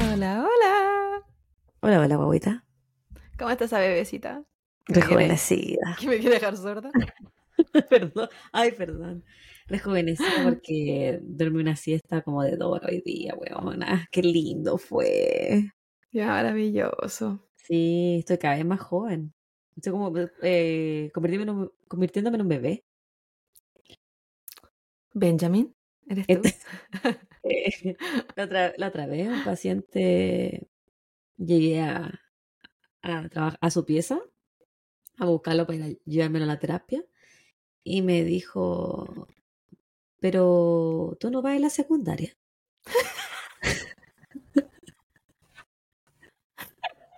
Hola, hola. Hola, hola, guaguita. ¿Cómo está esa bebecita? ¿Me quiere- Rejuvenecida. ¿Que me quiere dejar sorda? perdón. Ay, perdón. Rejuvenecida porque dormí una siesta como de dos horas hoy día, weona. Qué lindo fue. Ya, maravilloso. Sí, estoy cada vez más joven. Estoy como eh, convirtiéndome, en un, convirtiéndome en un bebé. Benjamin, ¿eres tú? Este- Eh, la, otra, la otra vez un paciente llegué a, a, traba- a su pieza a buscarlo para llevármelo a la terapia y me dijo, pero tú no vas a la secundaria.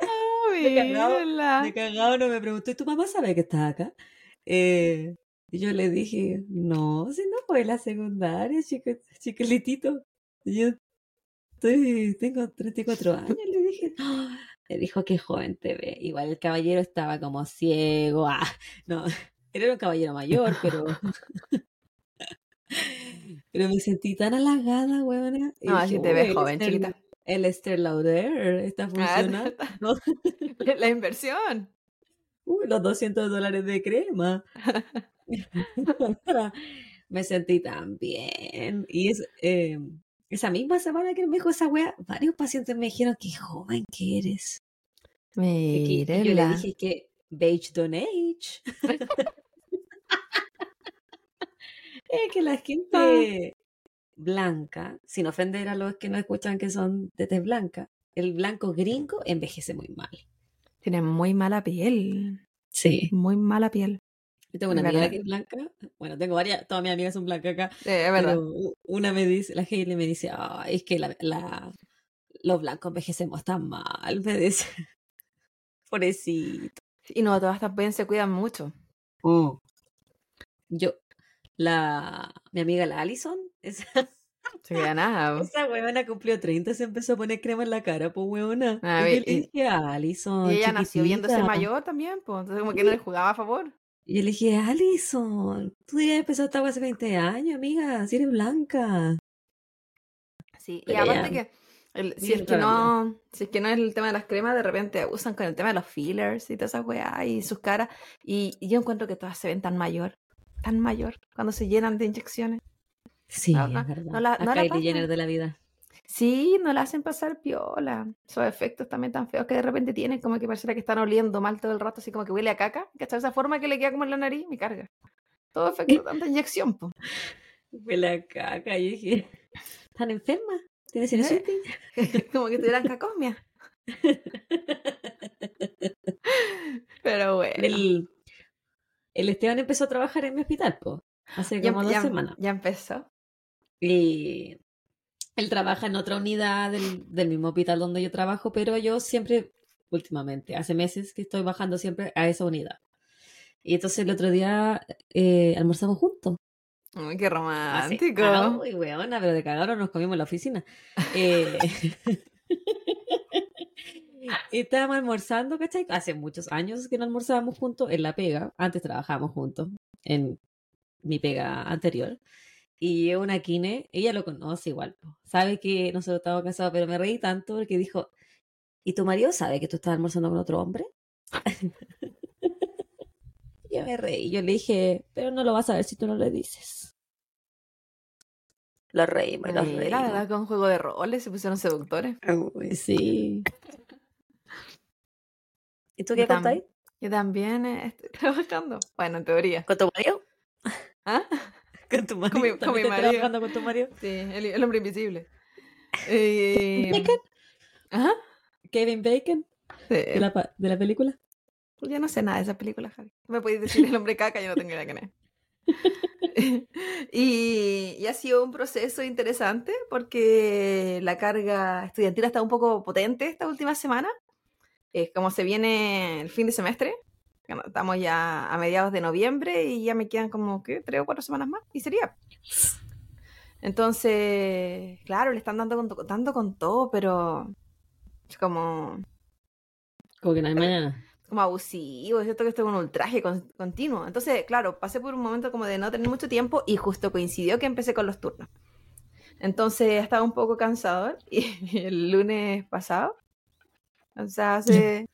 Ay, De cagado. De cagado no me preguntó, ¿y tu mamá sabe que estás acá? Eh, y yo le dije, no, si no fue la secundaria, chico, chiquilitito. Y Yo estoy, tengo 34 años, le dije. "Ah". Me dijo, qué joven te ve. Igual el caballero estaba como ciego. Ah, no, era un caballero mayor, pero... Pero me sentí tan halagada, huevona. No, así te ves "Uy, el joven, Esther- chiquita. El Esther Lauder está Ah, funcionando. La inversión. Uy, los 200 dólares de crema. me sentí tan bien. Y es, eh, esa misma semana que me dijo esa wea, varios pacientes me dijeron que joven que eres. Que- y yo le dije que beige don't age. es que la gente blanca, sin ofender a los que no escuchan que son de tez blanca, el blanco gringo envejece muy mal. Tiene muy mala piel. Sí. Muy mala piel. Yo tengo una amiga que es blanca. Bueno, tengo varias, todas mis amigas son blancas acá. Sí, es verdad. Una me dice, la Hailey me dice, ay, es que la, la- los blancos envejecemos tan mal, me dice. Pobrecito. Y no, todas también se cuidan mucho. Yo, la, mi amiga la Allison, esa, Nada. esa huevona cumplió 30, se empezó a poner crema en la cara, pues huevona. Ah, y yo ve, le y- dije, Allison, Y ella nació viéndose chiquitita". mayor también, pues. Entonces como que no le jugaba a favor. Y yo le dije, Allison, tú ya empezaste esta hueá hace 20 años, amiga, si eres blanca. Sí, y aparte ya, que el- si es que no, si es que no es el tema de las cremas, de repente usan con el tema de los fillers y todas esas weas y sus caras. Y, y yo encuentro que todas se ven tan mayor, tan mayor, cuando se llenan de inyecciones. Sí, No, es verdad. no la- A no la Kylie Jenner de la vida. Sí, no la hacen pasar piola. Esos efectos también tan feos que de repente tienen, como que pareciera que están oliendo mal todo el rato, así como que huele a caca. ¿Cachai? Esa forma que le queda como en la nariz, me carga. Todo efecto de tanta inyección, po. Fue la caca. Y dije, ¿están enfermas? ¿Tienes sinusitis? como que tuvieran cacosmia. Pero bueno. El, el Esteban empezó a trabajar en mi hospital, po, hace Ya, como dos ya- semanas. ya empezó. Y él trabaja en otra unidad del, del mismo hospital donde yo trabajo, pero yo siempre, últimamente, hace meses que estoy bajando siempre a esa unidad. Y entonces el otro día eh, almorzamos juntos. Uy, qué romántico. uy, weona, pero de cagaron nos comimos en la oficina. Eh, y estábamos almorzando, ¿cachai? Hace muchos años que no almorzábamos juntos en la pega. Antes trabajábamos juntos en mi pega anterior. Y una Kine, ella lo conoce igual. Sabe que nosotros estábamos casados, pero me reí tanto porque dijo, ¿y tu marido sabe que tú estás almorzando con otro hombre? yo me reí, yo le dije, pero no lo vas a ver si tú no le dices. Lo reímos, lo Mira, la reímos. verdad, con un juego de roles se pusieron seductores. Uy, sí. ¿Y tú qué contáis? Yo también eh, estoy trabajando. Bueno, en teoría. ¿Con tu marido? ¿Ah? ¿Con tu marido? mi- con ¿También mi estás marido. trabajando con tu marido? Sí, el, el hombre invisible. Eh, ¿Bacon? Ajá. ¿Kevin Bacon? Sí. ¿De la, de la película? Yo no sé nada de esa película, Javi. Me podéis decir el hombre caca, yo no tengo idea quién es. y, y ha sido un proceso interesante porque la carga estudiantil está un poco potente esta última semana. Es como se viene el fin de semestre. Estamos ya a mediados de noviembre y ya me quedan como ¿qué? tres o cuatro semanas más y sería. Entonces, claro, le están dando con, dando con todo, pero es como Como que no hay mañana. como abusivo, es cierto que estoy con un ultraje con- continuo. Entonces, claro, pasé por un momento como de no tener mucho tiempo y justo coincidió que empecé con los turnos. Entonces estaba un poco cansado y el lunes pasado, o sea, hace...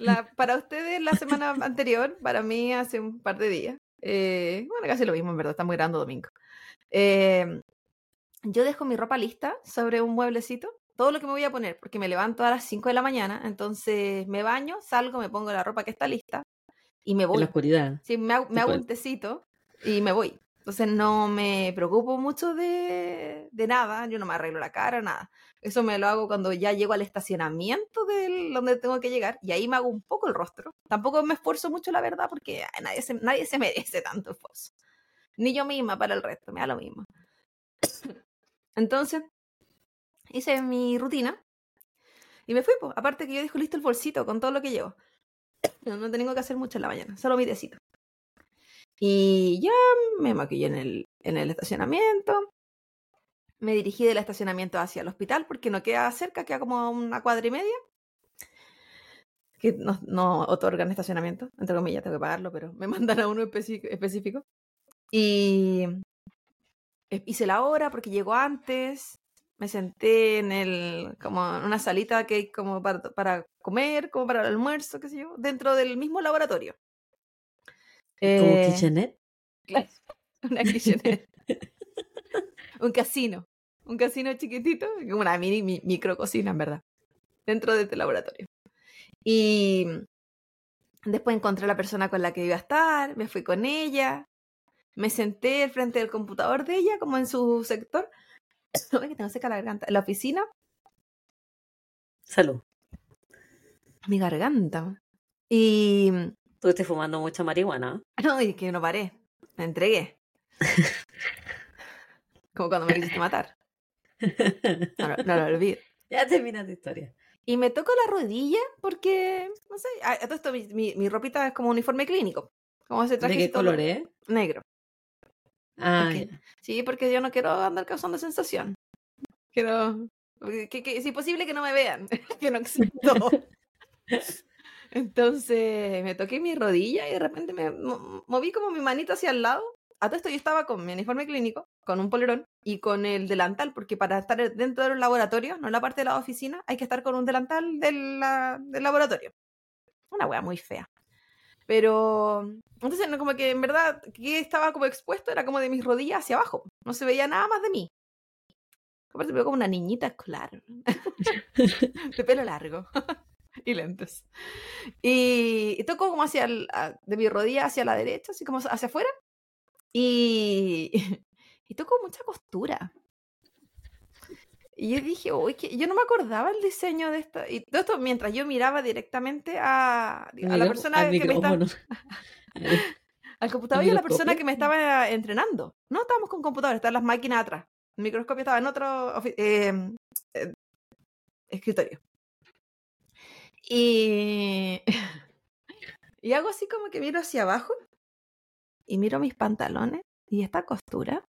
la- para ustedes la semana anterior, para mí hace un par de días. Eh, bueno, casi lo mismo, en verdad, estamos grabando domingo. Eh, yo dejo mi ropa lista sobre un mueblecito, todo lo que me voy a poner, porque me levanto a las 5 de la mañana, entonces me baño, salgo, me pongo la ropa que está lista y me En la voy. oscuridad. Sí, me hago, me hago un tecito y me voy. Entonces no me preocupo mucho de, de nada, yo no me arreglo la cara, nada. Eso me lo hago cuando ya llego al estacionamiento del, donde tengo que llegar y ahí me hago un poco el rostro. Tampoco me esfuerzo mucho, la verdad, porque nadie se, nadie se merece tanto esfuerzo. Ni yo misma para el resto, me da lo mismo. Entonces, hice mi rutina y me fui. Aparte que yo dejo listo el bolsito con todo lo que llevo. No tengo que hacer mucho en la mañana, solo mi tecito. Y ya me maquillé en el, en el estacionamiento. Me dirigí del estacionamiento hacia el hospital porque no queda cerca, queda como una cuadra y media. Que no, otorgan estacionamiento, entre comillas, tengo que pagarlo, pero me mandan a uno específico. Y hice la hora porque llegó antes. Me senté en el, como en una salita que hay como para, para comer, como para el almuerzo, qué sé yo, dentro del mismo laboratorio. Como Eh, kitchenette. Claro, una kitchenette. un casino. Un casino chiquitito, como una mini mi- micro cocina, en verdad. Dentro de este laboratorio. Y después encontré a la persona con la que iba a estar, me fui con ella, me senté al frente del computador de ella, como en su sector. Ay, que tengo seca la garganta. La oficina, Salud. mi garganta. Y. Estuviste fumando mucha marihuana. No, y que no paré. Me entregué. Como cuando me quisiste matar. No, lo- no lo olvido. ya termina tu historia. Y me toco la rodilla porque, no sé, a, a todo esto mi, mi, mi ropita es como uniforme clínico. Como ese ¿De traje qué color es? Negro. Ah. Sí, porque yo no quiero andar causando sensación. Quiero... Que, que, es posible que no me vean, que no existo. Entonces me toqué mi rodilla y de repente me mo- moví como mi manita hacia el lado. A todo esto yo estaba con mi uniforme clínico, con un polerón y con el delantal, porque para estar dentro del laboratorio, no en la parte de la oficina, hay que estar con un delantal del, la- del laboratorio. Una wea muy fea. Pero, entonces, no, como que en verdad, que estaba como expuesto era como de mis rodillas hacia abajo. No se veía nada más de mí. Aparte, me veo como una niñita escolar. de pelo largo. y lentes. Y, y toco como hacia el, a- de mi rodilla hacia la derecha, así como hacia afuera. Y, y toco mucha costura. Y yo dije, uy, que yo no me acordaba el diseño de esta. Y todo esto mientras yo miraba directamente a, a la persona al que me estaba, al computador y a la persona que me estaba entrenando. No estábamos con computador, estaban las máquinas atrás. El microscopio estaba en otro eh, eh, escritorio. Y, y hago así como que miro hacia abajo y miro mis pantalones y esta costura.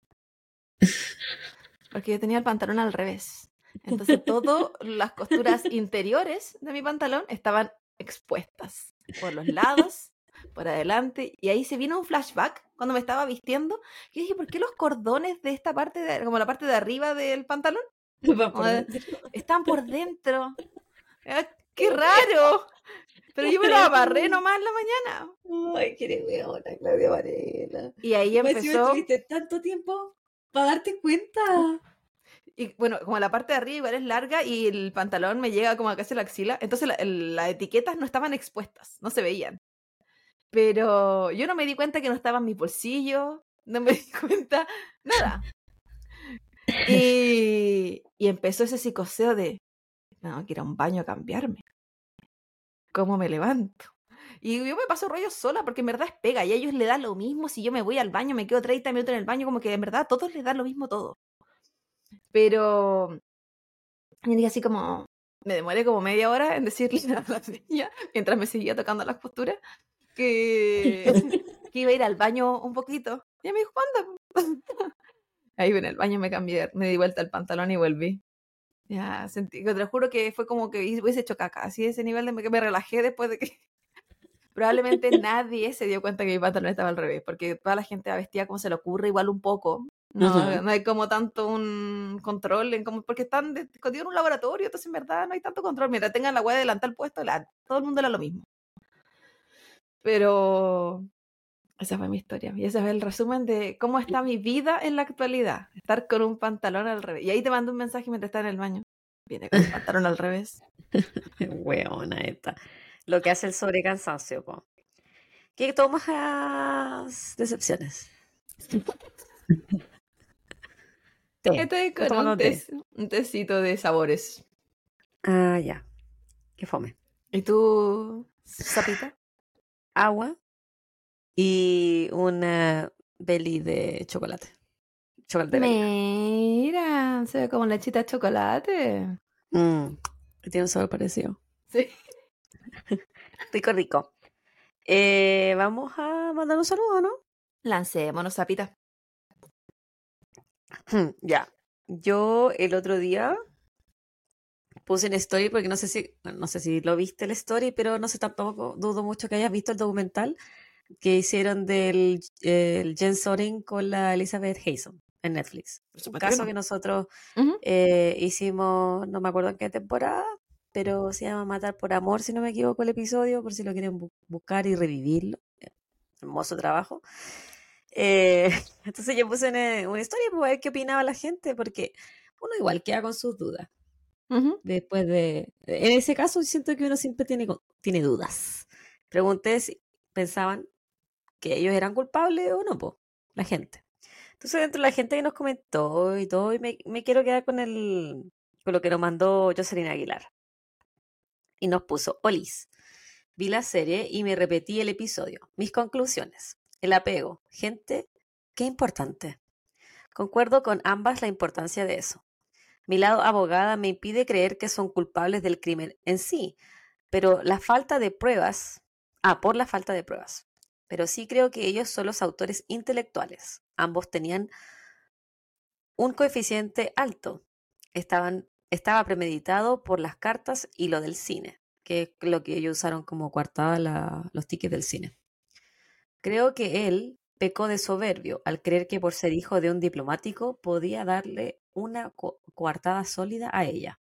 Porque yo tenía el pantalón al revés. Entonces todas las costuras interiores de mi pantalón estaban expuestas por los lados, por adelante. Y ahí se vino un flashback cuando me estaba vistiendo. Y dije, ¿por qué los cordones de esta parte, de- como la parte de arriba del pantalón, por están por dentro? ¡Qué raro! Pero yo me lo abarré nomás en la mañana. Ay, qué weona, Claudia Varela. Y ahí empezó. estuviste tanto tiempo para darte cuenta. Y bueno, como la parte de arriba igual es larga y el pantalón me llega como a casi la axila, entonces la- las etiquetas no estaban expuestas, no se veían. Pero yo no me di cuenta que no estaban mis bolsillos, no me di cuenta, nada. Y, y empezó ese psicoseo de, no, que ir a un baño a cambiarme. ¿Cómo me levanto? Y yo me paso rollo sola porque en verdad es pega y a ellos le da lo mismo si yo me voy al baño, me quedo 30 minutos en el baño, como que en verdad a todos les da lo mismo todo. Pero y dije así como, me demoré como media hora en decirle a la niña, mientras me seguía tocando las costuras, que, que iba a ir al baño un poquito. Y me dijo, ¿cuándo? Ahí en el baño me cambié, me di vuelta el pantalón y volví. Ya sentí, te lo juro que fue como que hubiese hecho caca, así ese nivel de que me relajé después de que probablemente nadie se dio cuenta que mi pantalón estaba al revés, porque toda la gente vestía como se le ocurre, igual un poco. No, hay como tanto un control, en como, porque están escondidos en un laboratorio, entonces en verdad no hay tanto control. Mientras tengan la hueá de delantal puesto, la- todo el mundo era lo mismo. Pero esa fue mi historia. Y ese fue el resumen de cómo está mi vida en la actualidad. Estar con un pantalón al revés. Y ahí te mando un mensaje mientras estás en el baño. Viene con el pantalón al revés. Weona esta. Lo que hace el sobrecansancio, po. ¿Qué tomas decepciones? Té. Estoy con un, té. un tecito de sabores. Ah, ya. Qué fome. ¿Y tú, Zapita? Agua y una belly de chocolate. Chocolate belly. Mira, se ve como lechita de chocolate. Mm, Tiene un sabor parecido. Sí. Rico, rico. Eh, vamos a mandar un saludo, ¿no? Lancémonos, Zapita. Ya. Yo el otro día puse en story porque no sé si, no sé si lo viste el story, pero no sé tampoco, dudo mucho que hayas visto el documental que hicieron del el Jen Soren con la Elizabeth Hayson en Netflix. Un caso que nosotros eh, hicimos, no me acuerdo en qué temporada, pero se llama Matar por Amor, si no me equivoco, el episodio, por si lo quieren bu- buscar y revivirlo. Hermoso trabajo. Eh, entonces yo puse una, una historia para ver qué opinaba la gente, porque uno igual queda con sus dudas. Ujú. Después de... En ese caso siento que uno siempre tiene, tiene dudas. Pregunté si pensaban que ellos eran culpables o no, po, la gente. Entonces dentro de la gente que nos comentó y todo, y me, me quiero quedar con, el, con lo que nos mandó Jocelyn Aguilar. Y nos puso, Olis, vi la serie y me repetí el episodio. Mis conclusiones. El apego. Gente, qué importante. Concuerdo con ambas la importancia de eso. Mi lado abogada me impide creer que son culpables del crimen en sí, pero la falta de pruebas, ah, por la falta de pruebas, pero sí creo que ellos son los autores intelectuales. Ambos tenían un coeficiente alto. Estaban, estaba premeditado por las cartas y lo del cine, que es lo que ellos usaron como coartada los tickets del cine. Creo que él pecó de soberbio al creer que por ser hijo de un diplomático podía darle una co- coartada sólida a ella.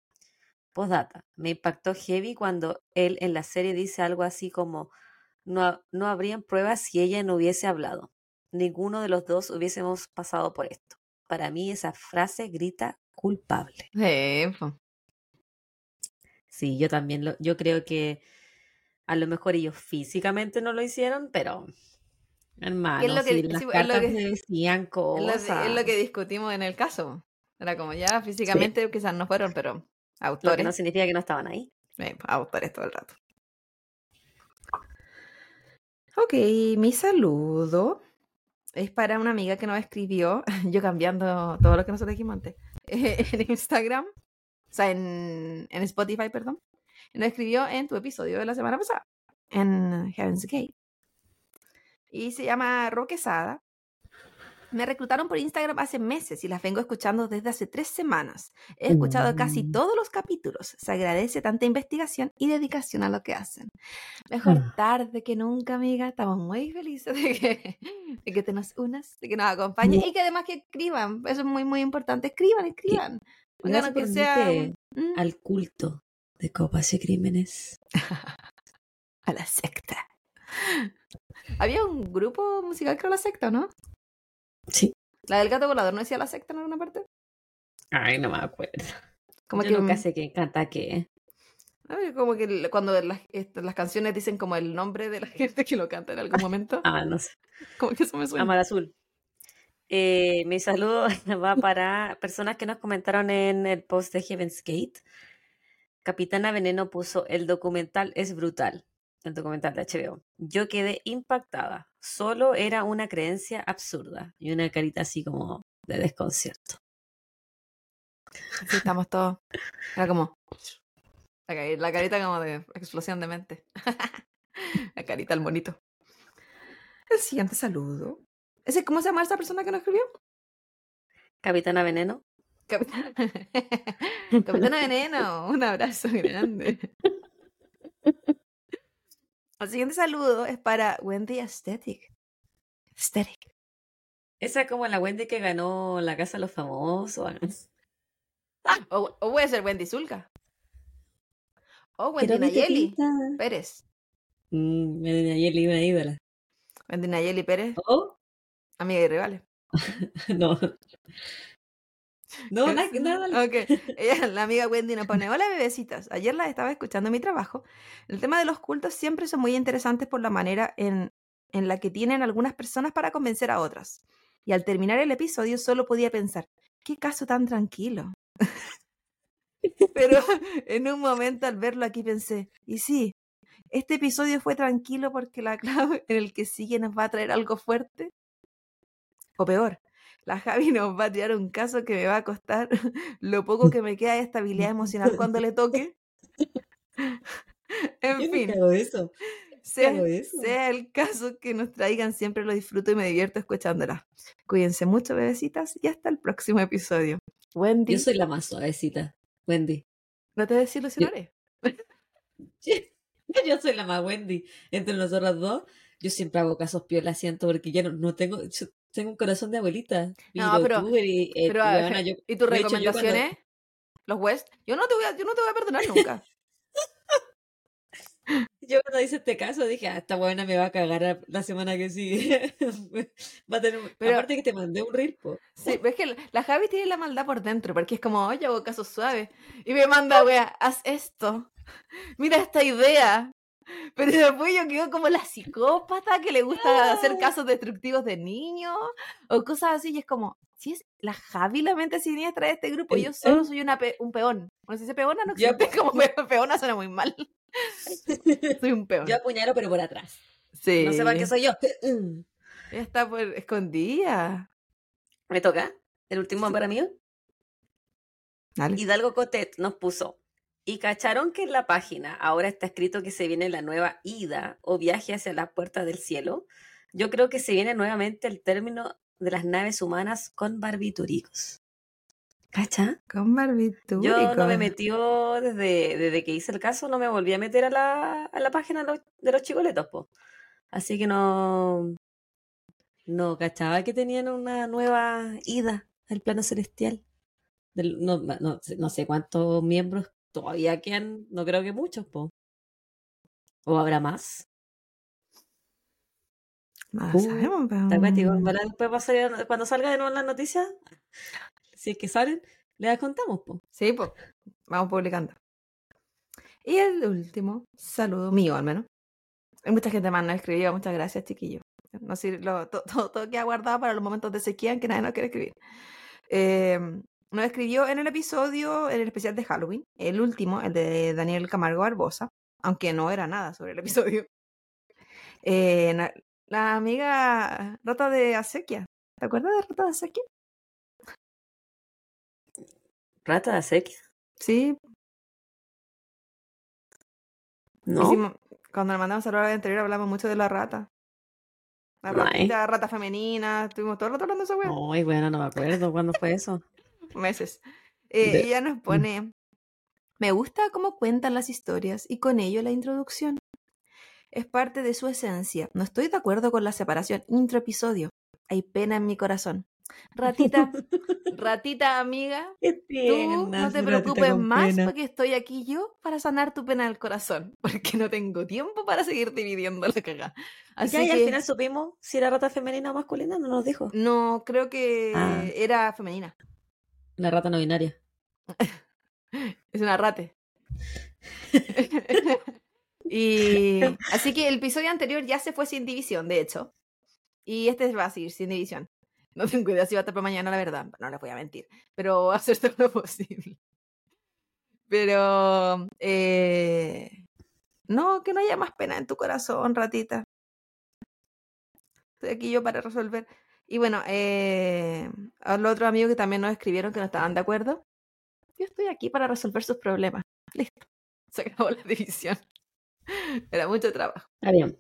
Postdata, me impactó heavy cuando él en la serie dice algo así como no, no habrían pruebas si ella no hubiese hablado. Ninguno de los dos hubiésemos pasado por esto. Para mí esa frase grita culpable. Sí, po. Sí, yo también lo, yo creo que a lo mejor ellos físicamente no lo hicieron, pero hermano, lo que- si las sí, es lo cartas que- decían Es lo, cosas. es lo que discutimos en el caso. Era como ya físicamente quizás no fueron, pero Lo que autores. no significa que no estaban ahí. Eh, autores todo el rato. Ok, mi saludo es para una amiga que nos escribió, yo cambiando todo lo que nosotros dijimos antes, en Instagram, o sea, en, en Spotify, perdón. Nos escribió en tu episodio de la semana pasada, en Heaven's Gate. Y se llama Roquesada. Me reclutaron por Instagram hace meses y las vengo escuchando desde hace tres semanas. He escuchado casi Mm. todos los capítulos. Se agradece tanta investigación y dedicación a lo que hacen. Mejor Ah. tarde que nunca, amiga. Estamos muy felices de que, de que te nos unas, de que nos acompañes No. y que además que escriban. Eso es muy, muy importante. Escriban, escriban. Oigan, que sea mm, al culto de copas y crímenes. a la secta. Había un grupo musical que era la secta, ¿no? Sí. La del gato volador no decía la secta en alguna parte. Ay, no me acuerdo. Como Yo que nunca mm, sé qué canta qué. A ver, Como que cuando las, este, las canciones dicen como el nombre de la gente que lo canta en algún momento. Ah, no sé. Como que eso me suena. Amar Azul. Eh, mi saludo va para personas que nos comentaron en el post de Heaven's Gate. Capitana Veneno puso, el documental es brutal. El documental de HBO. Yo quedé impactada. Solo era una creencia absurda. Y una carita así como de desconcierto. Sí, estamos todos. Era como. La, cari- la carita como de explosión de mente. la carita al monito. El siguiente saludo. ¿Ese, ¿Cómo se llama esa persona que nos escribió? Capitana Veneno. Capitana, Capitana Veneno. Un abrazo grande. El siguiente saludo es para Wendy Aesthetic. Aesthetic. Esa es como la Wendy que ganó la Casa de los Famosos. O, o puede ser Wendy Zulka. O Wendy Nayeli Pérez. Mm, Wendy Nayeli, una ídola. Wendy Nayeli Pérez. ¿O? Amiga y rivales. no. No, nada, nada. La amiga Wendy nos pone, hola bebecitas. Ayer las estaba escuchando en mi trabajo. El tema de los cultos siempre son muy interesantes por la manera en, en la que tienen algunas personas para convencer a otras. Y al terminar el episodio solo podía pensar, qué caso tan tranquilo. Pero en un momento al verlo aquí pensé, y sí, este episodio fue tranquilo porque la clave en el que sigue nos va a traer algo fuerte. O peor, la Javi nos va a tirar un caso que me va a costar lo poco que me queda de estabilidad emocional cuando le toque. en Yo fin, eso. sea, eso. sea el caso que nos traigan, siempre lo disfruto y me divierto escuchándola. Cuídense mucho, bebecitas, y hasta el próximo episodio. Wendy, Yo soy la más suavecita, Wendy. no te desilusionaré. Yo soy la más Wendy. Entre nosotras dos, yo siempre hago casos piola, siento, porque ya no, no tengo, yo tengo un corazón de abuelita. No, pero- eh, Pero, eh, yo- ¿y tus yo cuando- recomendaciones? ¿Los West? Yo no te voy a, yo no te voy a perdonar nunca. Yo cuando hice este caso dije, ah, esta buena me va a cagar la semana que sigue. va a tener, un- Pero- aparte que te mandé un reel, po. Sí, pero es que la- la Javi tiene la maldad por dentro, porque es como, oye, hago casos suaves. Y me manda, wea, haz esto. Mira esta idea. Pero después yo quedo como la psicópata que le gusta hacer casos destructivos de niños o cosas así. Y es como, si es la Javi la mente siniestra de este grupo, yo solo soy una pe- un peón. Bueno, si dice peona, no existe como pe- peona, suena muy mal. Soy un peón. Yo apuñalo, pero por atrás. sí. No sepan que soy yo. Ella está por escondida. Me toca. El último para mí. Dale. Hidalgo Cotet nos puso. Y cacharon que en la página ahora está escrito que se viene la nueva ida o viaje hacia las puertas del cielo. Yo creo que se viene nuevamente el término de las naves humanas con barbituricos. ¿Cacha? Con barbitúrico. Yo no me metió desde, desde que hice el caso, no me volví a meter a la, a la página de los, chicoletos, po. Así que no, no cachaba que tenían una nueva ida al plano celestial. Del- no, no, no sé cuántos miembros todavía quedan, no creo que muchos, po. ¿O habrá más? No Uh, sabemos, pero... Ojalá después va a salir- cuando salga de nuevo en las noticias, si es que salen, les contamos, po. Sí, pues, vamos publicando. Y el último saludo mío, al menos. Hay mucha gente más nos escribió, muchas gracias, chiquillos. No sé, lo, to- todo, todo queda guardado para los momentos de sequía en que nadie nos quiere escribir. Eh, nos escribió en el episodio, en el especial de Halloween, el último, el de Daniel Camargo Barbosa, aunque no era nada sobre el episodio. Eh, la amiga Rata de Acequia. ¿Te acuerdas de Rata de Acequia? ¿Rata de acequia? Sí, No. Hicimos- cuando le mandamos a la anterior hablamos mucho de la rata. La ratita, rata femenina, estuvimos todo el rato hablando de esa. Ay, bueno, no me acuerdo cuándo fue eso. Meses. Eh, De- Ella nos pone, me gusta cómo cuentan las historias y con ello la introducción. Es parte de su esencia. No estoy de acuerdo con la separación intro-episodio. Hay pena en mi corazón. Ratita, ratita amiga, Tú no te preocupes más pena. porque estoy aquí yo para sanar tu pena del corazón, porque no tengo tiempo para seguir dividiendo la cagada. Así Ya, y al final supimos si era rata femenina o masculina, no nos dijo. no creo que Ah. era femenina. La rata no binaria. Es una rate. y así que el episodio anterior ya se fue sin división, de hecho. Y este va a seguir sin división. No tengo idea si va a estar para mañana, la verdad. No les voy a mentir. Pero voy a hacer todo lo posible. Pero eh, no, que no haya más pena en tu corazón, ratita. Estoy aquí yo para resolver. Y bueno, eh, a los otros amigos que también nos escribieron que no estaban de acuerdo. Yo estoy aquí para resolver sus problemas. Listo. Se acabó la división. Era mucho trabajo. Está bien.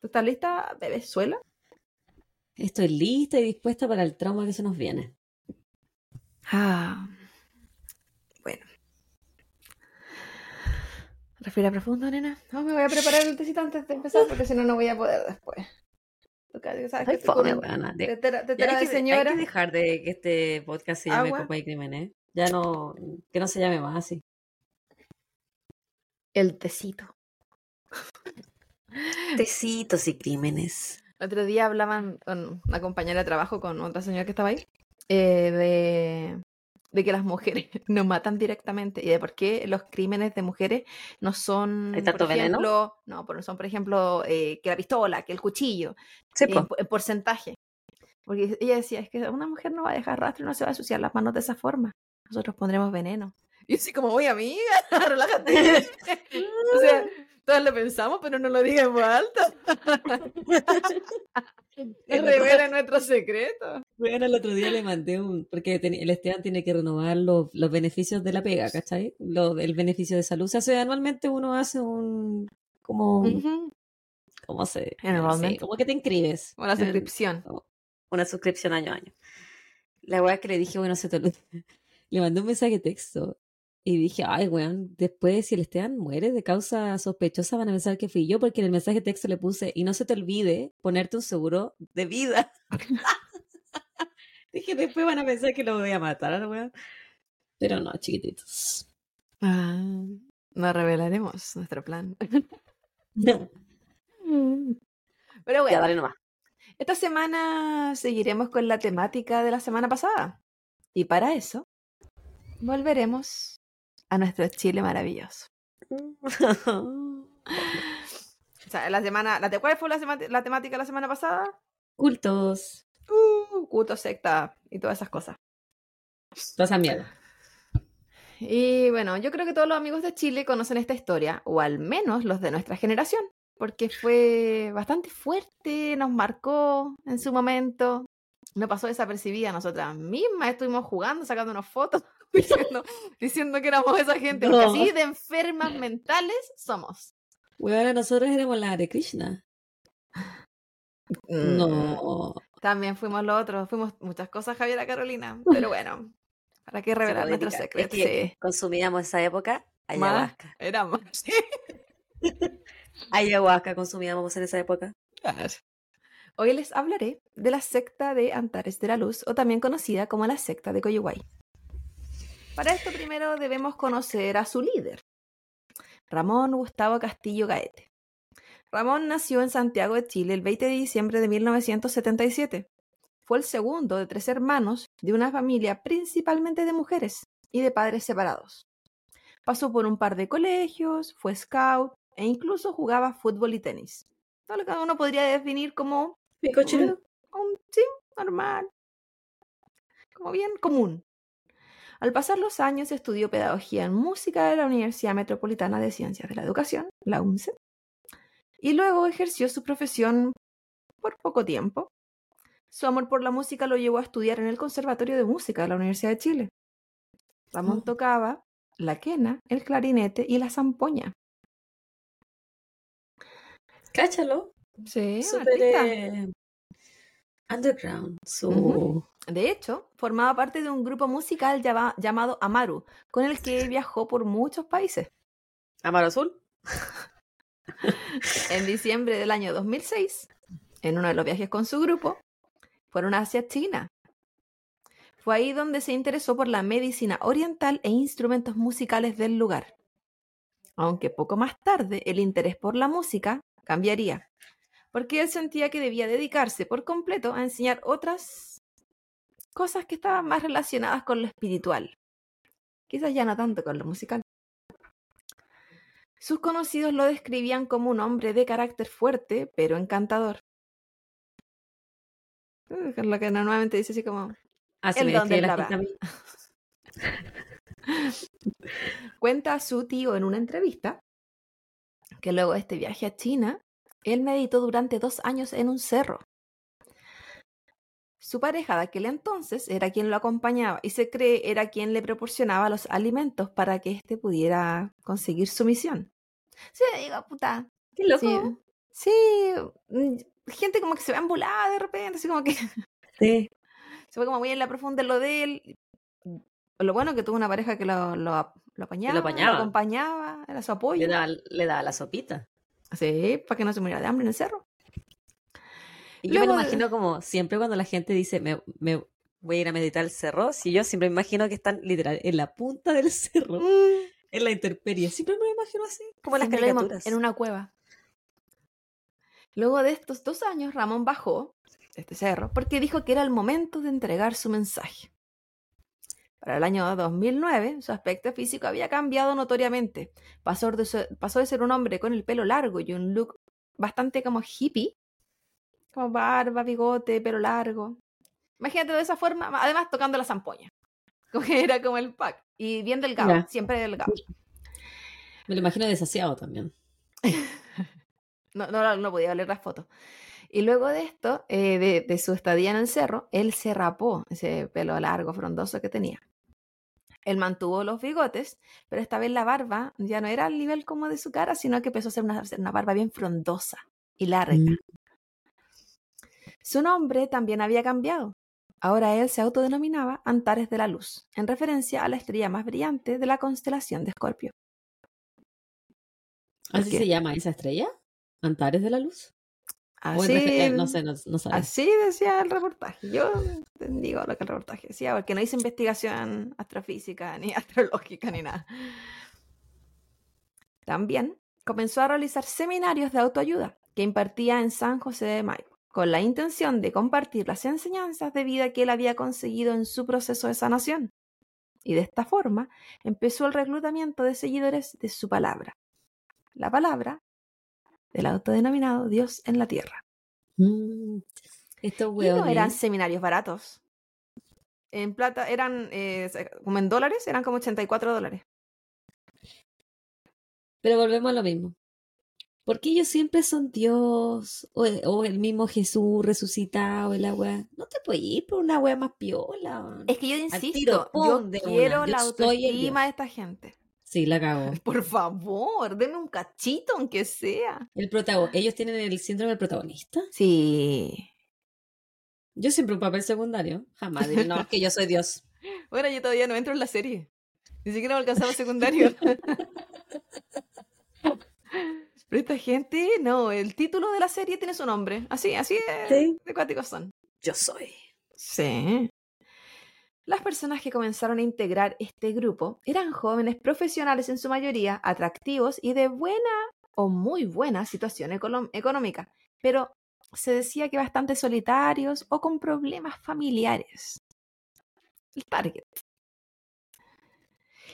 ¿Tú estás lista, bebezuela? Estoy lista y dispuesta para el trauma que se nos viene. Ah, bueno. Respira profundo, nena. No, me voy a preparar el tecito antes de empezar porque si no, no voy a poder después. ¿Sabes Ay, que estoy fome, weona. De- tetera, ya tetera hay, de que, hay señora? que dejar de que este podcast se llame Agua. Copa y Crímenes. Ya no, que no se llame más así. El tecito. Tecitos y crímenes. El otro día hablaban con una compañera de trabajo, con otra señora que estaba ahí, eh, de, de que las mujeres nos matan directamente y de por qué los crímenes de mujeres no son, ¿Hay por tanto veneno? ejemplo, no, pero no son, por ejemplo, eh, que la pistola, que el cuchillo, Sí, en, po. en porcentaje. Porque ella decía, es que una mujer no va a dejar rastro no se va a ensuciar las manos de esa forma. Nosotros pondremos veneno. Y así como, oye, amiga, relájate. o sea, todos lo pensamos, pero no lo digas en voz alta. Revela nuestros secretos. Bueno, el otro día le mandé un, porque ten- el Esteban tiene que renovar los, los beneficios de la pega, ¿cachai? Lo, el beneficio de salud. O sea, hace- anualmente uno hace un, como. ¿cómo se? Enrollment. sí, como que te inscribes. Una en- suscripción. una suscripción año a año. La weá que le dije, bueno, se te olvidó. Le mandé un mensaje de texto y dije, ay, weón, después si el Esteban muere de causa sospechosa van a pensar que fui yo porque en el mensaje de texto le puse, y no se te olvide ponerte un seguro de vida. dije, después van a pensar que lo voy a matar, weón. Pero no, chiquititos. Ah, no revelaremos nuestro plan. Pero ya, bueno, dale nomás. esta semana seguiremos con la temática de la semana pasada. Y para eso, volveremos a nuestro Chile maravilloso. O sea, la semana, la de, ¿cuál fue la, sema- la temática la semana pasada? Cultos. Uh, culto, secta y todas esas cosas. Toda esa mierda. Y bueno, yo creo que todos los amigos de Chile conocen esta historia, o al menos los de nuestra generación, porque fue bastante fuerte, nos marcó en su momento, no pasó desapercibida, nosotras mismas estuvimos jugando, sacando unas fotos, diciendo, diciendo que éramos esa gente, porque así de enfermas mentales somos. Weón, nosotros éramos la de Krishna. Mm, No. También fuimos los otros, fuimos muchas cosas, Javiera Carolina, pero bueno, ¿para qué revelar nuestros secretos? Es que Sí. consumíamos esa época ayahuasca. era más. sí. Ayahuasca consumíamos en esa época. Hoy les hablaré de la secta de Antares de la Luz, o también conocida como la secta de Coyhuay. Para esto primero debemos conocer a su líder, Ramón Gustavo Castillo Gaete. Ramón nació en Santiago de Chile el 20 de diciembre de 1977. Fue el segundo de tres hermanos de una familia principalmente de mujeres y de padres separados. Pasó por un par de colegios, fue scout e incluso jugaba fútbol y tenis. Todo lo que uno podría definir como un, un- sí, normal, como bien común. Al pasar los años estudió pedagogía en música de la Universidad Metropolitana de Ciencias de la Educación, la UNCE, y luego ejerció su profesión por poco tiempo. Su amor por la música lo llevó a estudiar en el Conservatorio de Música de la Universidad de Chile. Ramón Oh. tocaba la quena, el clarinete y la zampoña. Cáchalo. Sí, artista. eh, underground. Su... De hecho, formaba parte de un grupo musical llama- llamado Amaru, con el que viajó por muchos países. Amaro Azul. En diciembre del año 2006, en uno de los viajes con su grupo, fueron hacia China. Fue ahí donde se interesó por la medicina oriental e instrumentos musicales del lugar. Aunque poco más tarde el interés por la música cambiaría, porque él sentía que debía dedicarse por completo a enseñar otras cosas que estaban más relacionadas con lo espiritual, quizás ya no tanto con lo musical. Sus conocidos lo describían como un hombre de carácter fuerte, pero encantador. Eh, Lo que normalmente dice así como, Ah, El me don la. Cuenta a su tío en una entrevista que luego de este viaje a China, él meditó durante dos años en un cerro. Su pareja de aquel entonces era quien lo acompañaba y se cree era quien le proporcionaba los alimentos para que éste pudiera conseguir su misión. Sí, digo, puta. Qué loco. Sí, sí, mm, gente como que se ve ambulada de repente, así como que Sí. se fue como muy en la profunda en lo de él. Lo bueno que tuvo una pareja que lo, lo, lo apañaba, lo, apañaba. acompañaba, era su apoyo. Le daba, le daba la sopita. Sí, para que no se muriera de hambre en el cerro. Y yo me lo imagino como siempre cuando la gente dice, me, me, voy a ir a meditar al cerro, si yo siempre me imagino que están literal en la punta del cerro, Mm. en la intemperie. Siempre me lo imagino así, como las caricaturas. En una cueva. Luego de estos dos años, Ramón bajó este cerro porque dijo que era el momento de entregar su mensaje. Para el año 2009, su aspecto físico había cambiado notoriamente. Pasó de, ser, pasó de ser un hombre con el pelo largo y un look bastante como hippie, como barba, bigote, pelo largo. Imagínate de esa forma, además tocando la zampoña. Como que era como el pack. Y bien delgado, Ya. siempre delgado. Me lo imagino desasiado también. No, no, no podía leer las fotos. Y luego de esto, eh, de, de su estadía en el cerro, él se rapó ese pelo largo, frondoso que tenía. Él mantuvo los bigotes, pero esta vez la barba ya no era al nivel como de su cara, sino que empezó a ser una, una barba bien frondosa y larga. Mm. Su nombre también había cambiado. Ahora él se autodenominaba Antares de la Luz, en referencia a la estrella más brillante de la constelación de Escorpio. ¿Por ¿Así se llama esa estrella? ¿Antares de la luz? En Así, eh, no sé, no, no sabes. Así decía el reportaje. Yo digo lo que el reportaje decía, porque no hice investigación astrofísica, ni astrológica, ni nada. También comenzó a realizar seminarios de autoayuda que impartía en San José de Maipo, con la intención de compartir las enseñanzas de vida que él había conseguido en su proceso de sanación. Y de esta forma empezó el reclutamiento de seguidores de su palabra. La palabra del autodenominado Dios en la tierra. Mm, Estos Y no eran seminarios baratos. En plata eran, eh, como en dólares, eran como 84 dólares. Pero volvemos a lo mismo. Porque ellos siempre son Dios o el, o el mismo Jesús resucitado, el agua. No te puedes ir por una wea más piola. Es que yo tiro, insisto, pum, yo quiero Yo la autoestima de esta gente. Sí, la cago. Por favor, denme un cachito, aunque sea. El protago- ellos tienen el síndrome del protagonista. Sí. Yo siempre un papel secundario. Jamás diré, no, es que yo soy Dios. Bueno, yo todavía no entro en la serie. Ni siquiera me alcanzaba secundario. Pero esta gente, no, el título de la serie tiene su nombre. Así, así de, Sí. de cuáticos son. Yo soy. Sí. Las personas que comenzaron a integrar este grupo eran jóvenes profesionales en su mayoría, atractivos y de buena o muy buena situación económica, pero se decía que bastante solitarios o con problemas familiares. El target.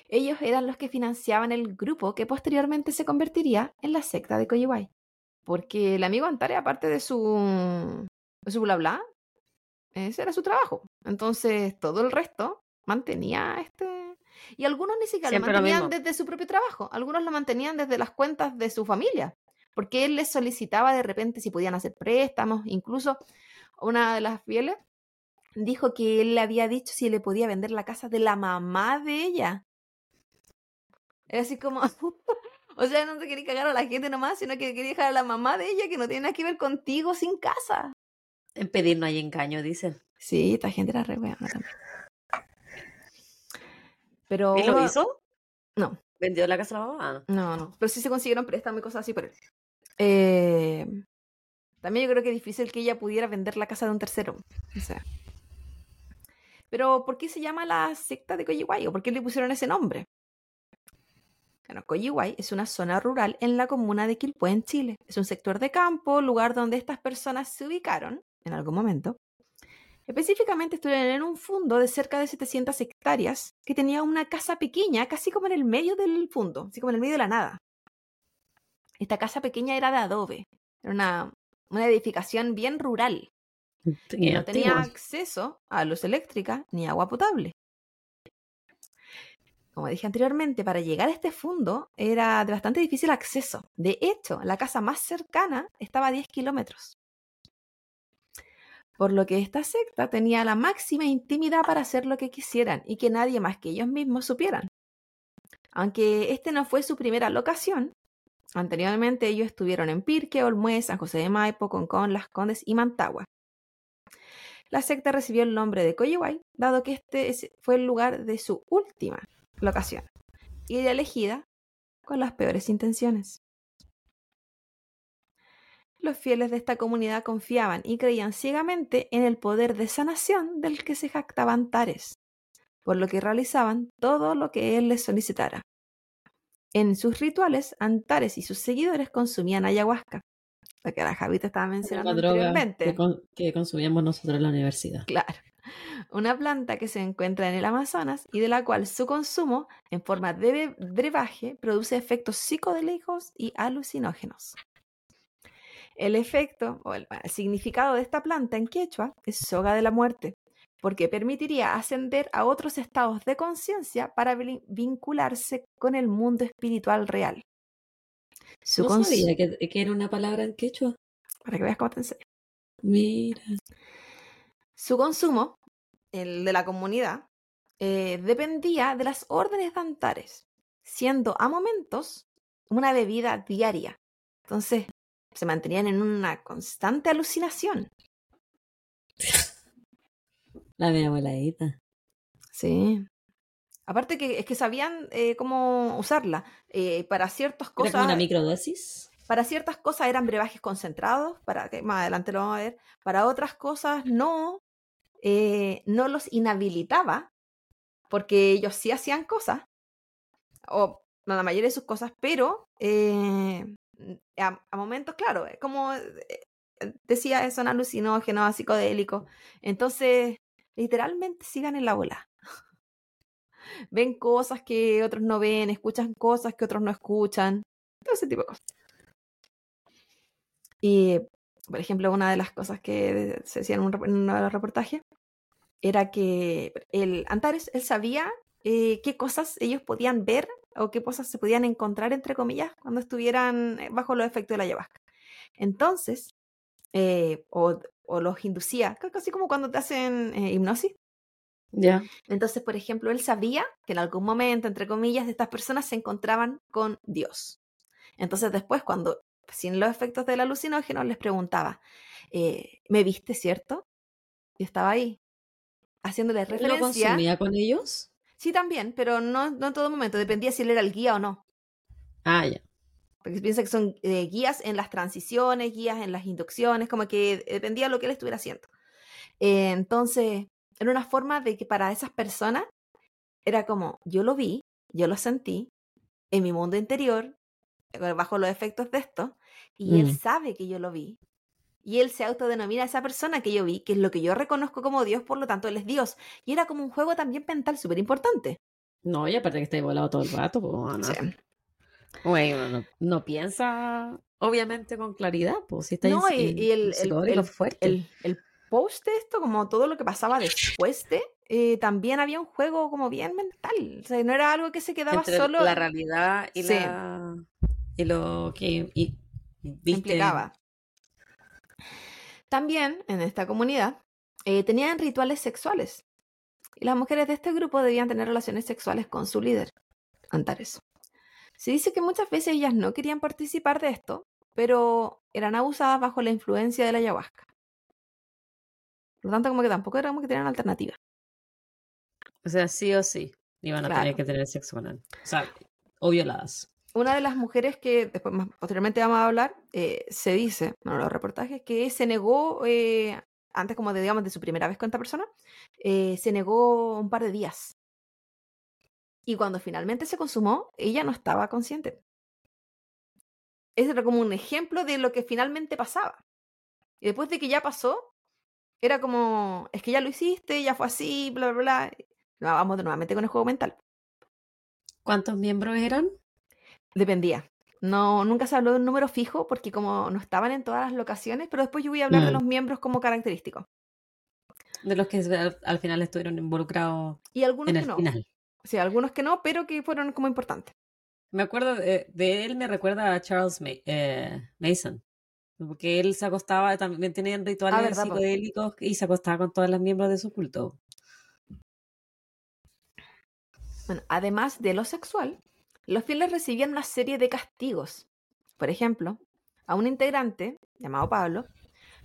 Ellos eran los que financiaban el grupo que posteriormente se convertiría en la secta de Koyiwai. Porque el amigo Antare, aparte de su, de su bla bla, ese era su trabajo. Entonces, todo el resto mantenía este. Y algunos ni siquiera Siempre lo mantenían desde su propio trabajo. Algunos lo mantenían desde las cuentas de su familia. Porque él les solicitaba de repente si podían hacer préstamos. Incluso una de las fieles dijo que él le había dicho si le podía vender la casa de la mamá de ella. Era así como. o sea, no te quería cagar a la gente nomás, sino que quería dejar a la mamá de ella que no tiene nada que ver contigo sin casa. En pedir no hay engaño, dicen. Sí, esta gente era re buena también. Pero ¿Y lo hizo? No. ¿Vendió la casa a la mamá? No, no. Pero sí se consiguieron préstamos y cosas así por él. Eh, también yo creo que es difícil que ella pudiera vender la casa de un tercero. O sea. Pero, ¿por qué se llama la secta de Coyihuay? ¿O por qué le pusieron ese nombre? Bueno, Coyihuay es una zona rural en la comuna de Quilpué, en Chile. Es un sector de campo, lugar donde estas personas se ubicaron en algún momento. Específicamente estuvieron en un fundo de cerca de 700 hectáreas que tenía una casa pequeña, casi como en el medio del fundo, así como en el medio de la nada. Esta casa pequeña era de adobe, era una, una edificación bien rural. no tenía antigua. acceso a luz eléctrica ni agua potable. Como dije anteriormente, para llegar a este fundo era de bastante difícil acceso. De hecho, la casa más cercana estaba a 10 kilómetros. Por lo que esta secta tenía la máxima intimidad para hacer lo que quisieran y que nadie más que ellos mismos supieran. Aunque este no fue su primera locación, anteriormente ellos estuvieron en Pirque, Olmué, San José de Maipo, Concón, Las Condes y Mantagua. La secta recibió el nombre de Coyihuay, dado que este fue el lugar de su última locación y elegida con las peores intenciones. Los fieles de esta comunidad confiaban y creían ciegamente en el poder de sanación del que se jactaban Antares, por lo que realizaban todo lo que él les solicitara. En sus rituales, Antares y sus seguidores consumían ayahuasca, la que la Javita estaba mencionando anteriormente. Que, consumíamos nosotros en la universidad. Claro. Una planta que se encuentra en el Amazonas y de la cual su consumo en forma de brebaje produce efectos psicodélicos y alucinógenos. El efecto o el, significado de esta planta en quechua es soga de la muerte, porque permitiría ascender a otros estados de conciencia para vincularse con el mundo espiritual real. Su no sabía que, era una palabra en quechua. Para que veas cómo te enseño. Mira. Su consumo, el de la comunidad, eh, dependía de las órdenes de Antares, siendo a momentos una bebida diaria. Entonces, se mantenían en una constante alucinación. La mi abuelita. Sí. Aparte que es que sabían eh, cómo usarla. Eh, para ciertas cosas. ¿Era una microdosis? Para ciertas cosas eran brebajes concentrados, para que más adelante lo vamos a ver. Para otras cosas no. Eh, no los inhabilitaba, porque ellos sí hacían cosas. O la mayoría de sus cosas, pero a, a, momentos, claro, como decía, son alucinógenos, psicodélicos. Entonces, literalmente sigan en la bola. ven cosas que otros no ven, escuchan cosas que otros no escuchan, todo ese tipo de cosas. Y, por ejemplo, una de las cosas que se decía en, un, uno de los reportajes era que el Antares, él sabía eh, qué cosas ellos podían ver o qué cosas se podían encontrar, entre comillas, cuando estuvieran eh, bajo los efectos de la ayahuasca. Entonces, eh, o, los inducía, casi como cuando te hacen hipnosis, ya. Entonces, por ejemplo, él sabía que en algún momento, entre comillas, estas personas se encontraban con Dios. Entonces, después, cuando sin los efectos del alucinógeno, les preguntaba, eh, ¿me viste, cierto? Y estaba ahí, haciéndole referencia. ¿Lo consumía con ellos? Sí, también, pero no, no en todo momento. Dependía si él era el guía o no. Ah, ya. Porque piensa que son eh, guías en las transiciones, guías en las inducciones, como que dependía de lo que él estuviera haciendo. Eh, entonces, era una forma de que para esas personas era como, yo lo vi, yo lo sentí en mi mundo interior, bajo los efectos de esto, y él mm. sabe que yo lo vi. Y él se autodenomina a esa persona que yo vi, que es lo que yo reconozco como Dios, por lo tanto él es Dios. Y era como un juego también mental súper importante. No, y aparte que está volado todo el rato, pues, Bueno, no, piensa obviamente con claridad, pues si está no, y, el, el, fuerte. el, el, post de esto, como todo lo que pasaba después de, eh, también había un juego como bien mental. O sea, no era algo que se quedaba solo. La realidad y, la, y lo que implicaba. También en esta comunidad eh, tenían rituales sexuales. Y las mujeres de este grupo debían tener relaciones sexuales con su líder, Antares. Se dice que muchas veces ellas no querían participar de esto, pero eran abusadas bajo la influencia de la ayahuasca. Por lo tanto, como que tampoco era como que tenían alternativa. O sea, sí o sí iban a tener que tener sexo con él. O sea, o violadas. Una de las mujeres que después más posteriormente vamos a hablar, eh, se dice, bueno, los reportajes, que se negó, eh, antes como de, digamos, de su primera vez con esta persona, eh, se negó un par de días. Y cuando finalmente se consumó, ella no estaba consciente. Ese era como un ejemplo de lo que finalmente pasaba. Y después de que ya pasó, era como, es que ya lo hiciste, ya fue así, bla, bla, bla. Vamos nuevamente con el juego mental. ¿Cuántos miembros eran? Dependía. No, nunca se habló de un número fijo porque como no estaban en todas las locaciones, pero después yo voy a hablar de mm. los miembros como característicos. De los que al final estuvieron involucrados y algunos en el que no. final. Sí, algunos que no, pero que fueron como importantes. Me acuerdo de, él, me recuerda a Charles eh, Mason. Porque él se acostaba, también tenían ah, rituales psicodélicos y se acostaba con todas las miembros de su culto. Bueno, además de lo sexual, los fieles recibían una serie de castigos. Por ejemplo, a un integrante, llamado Pablo,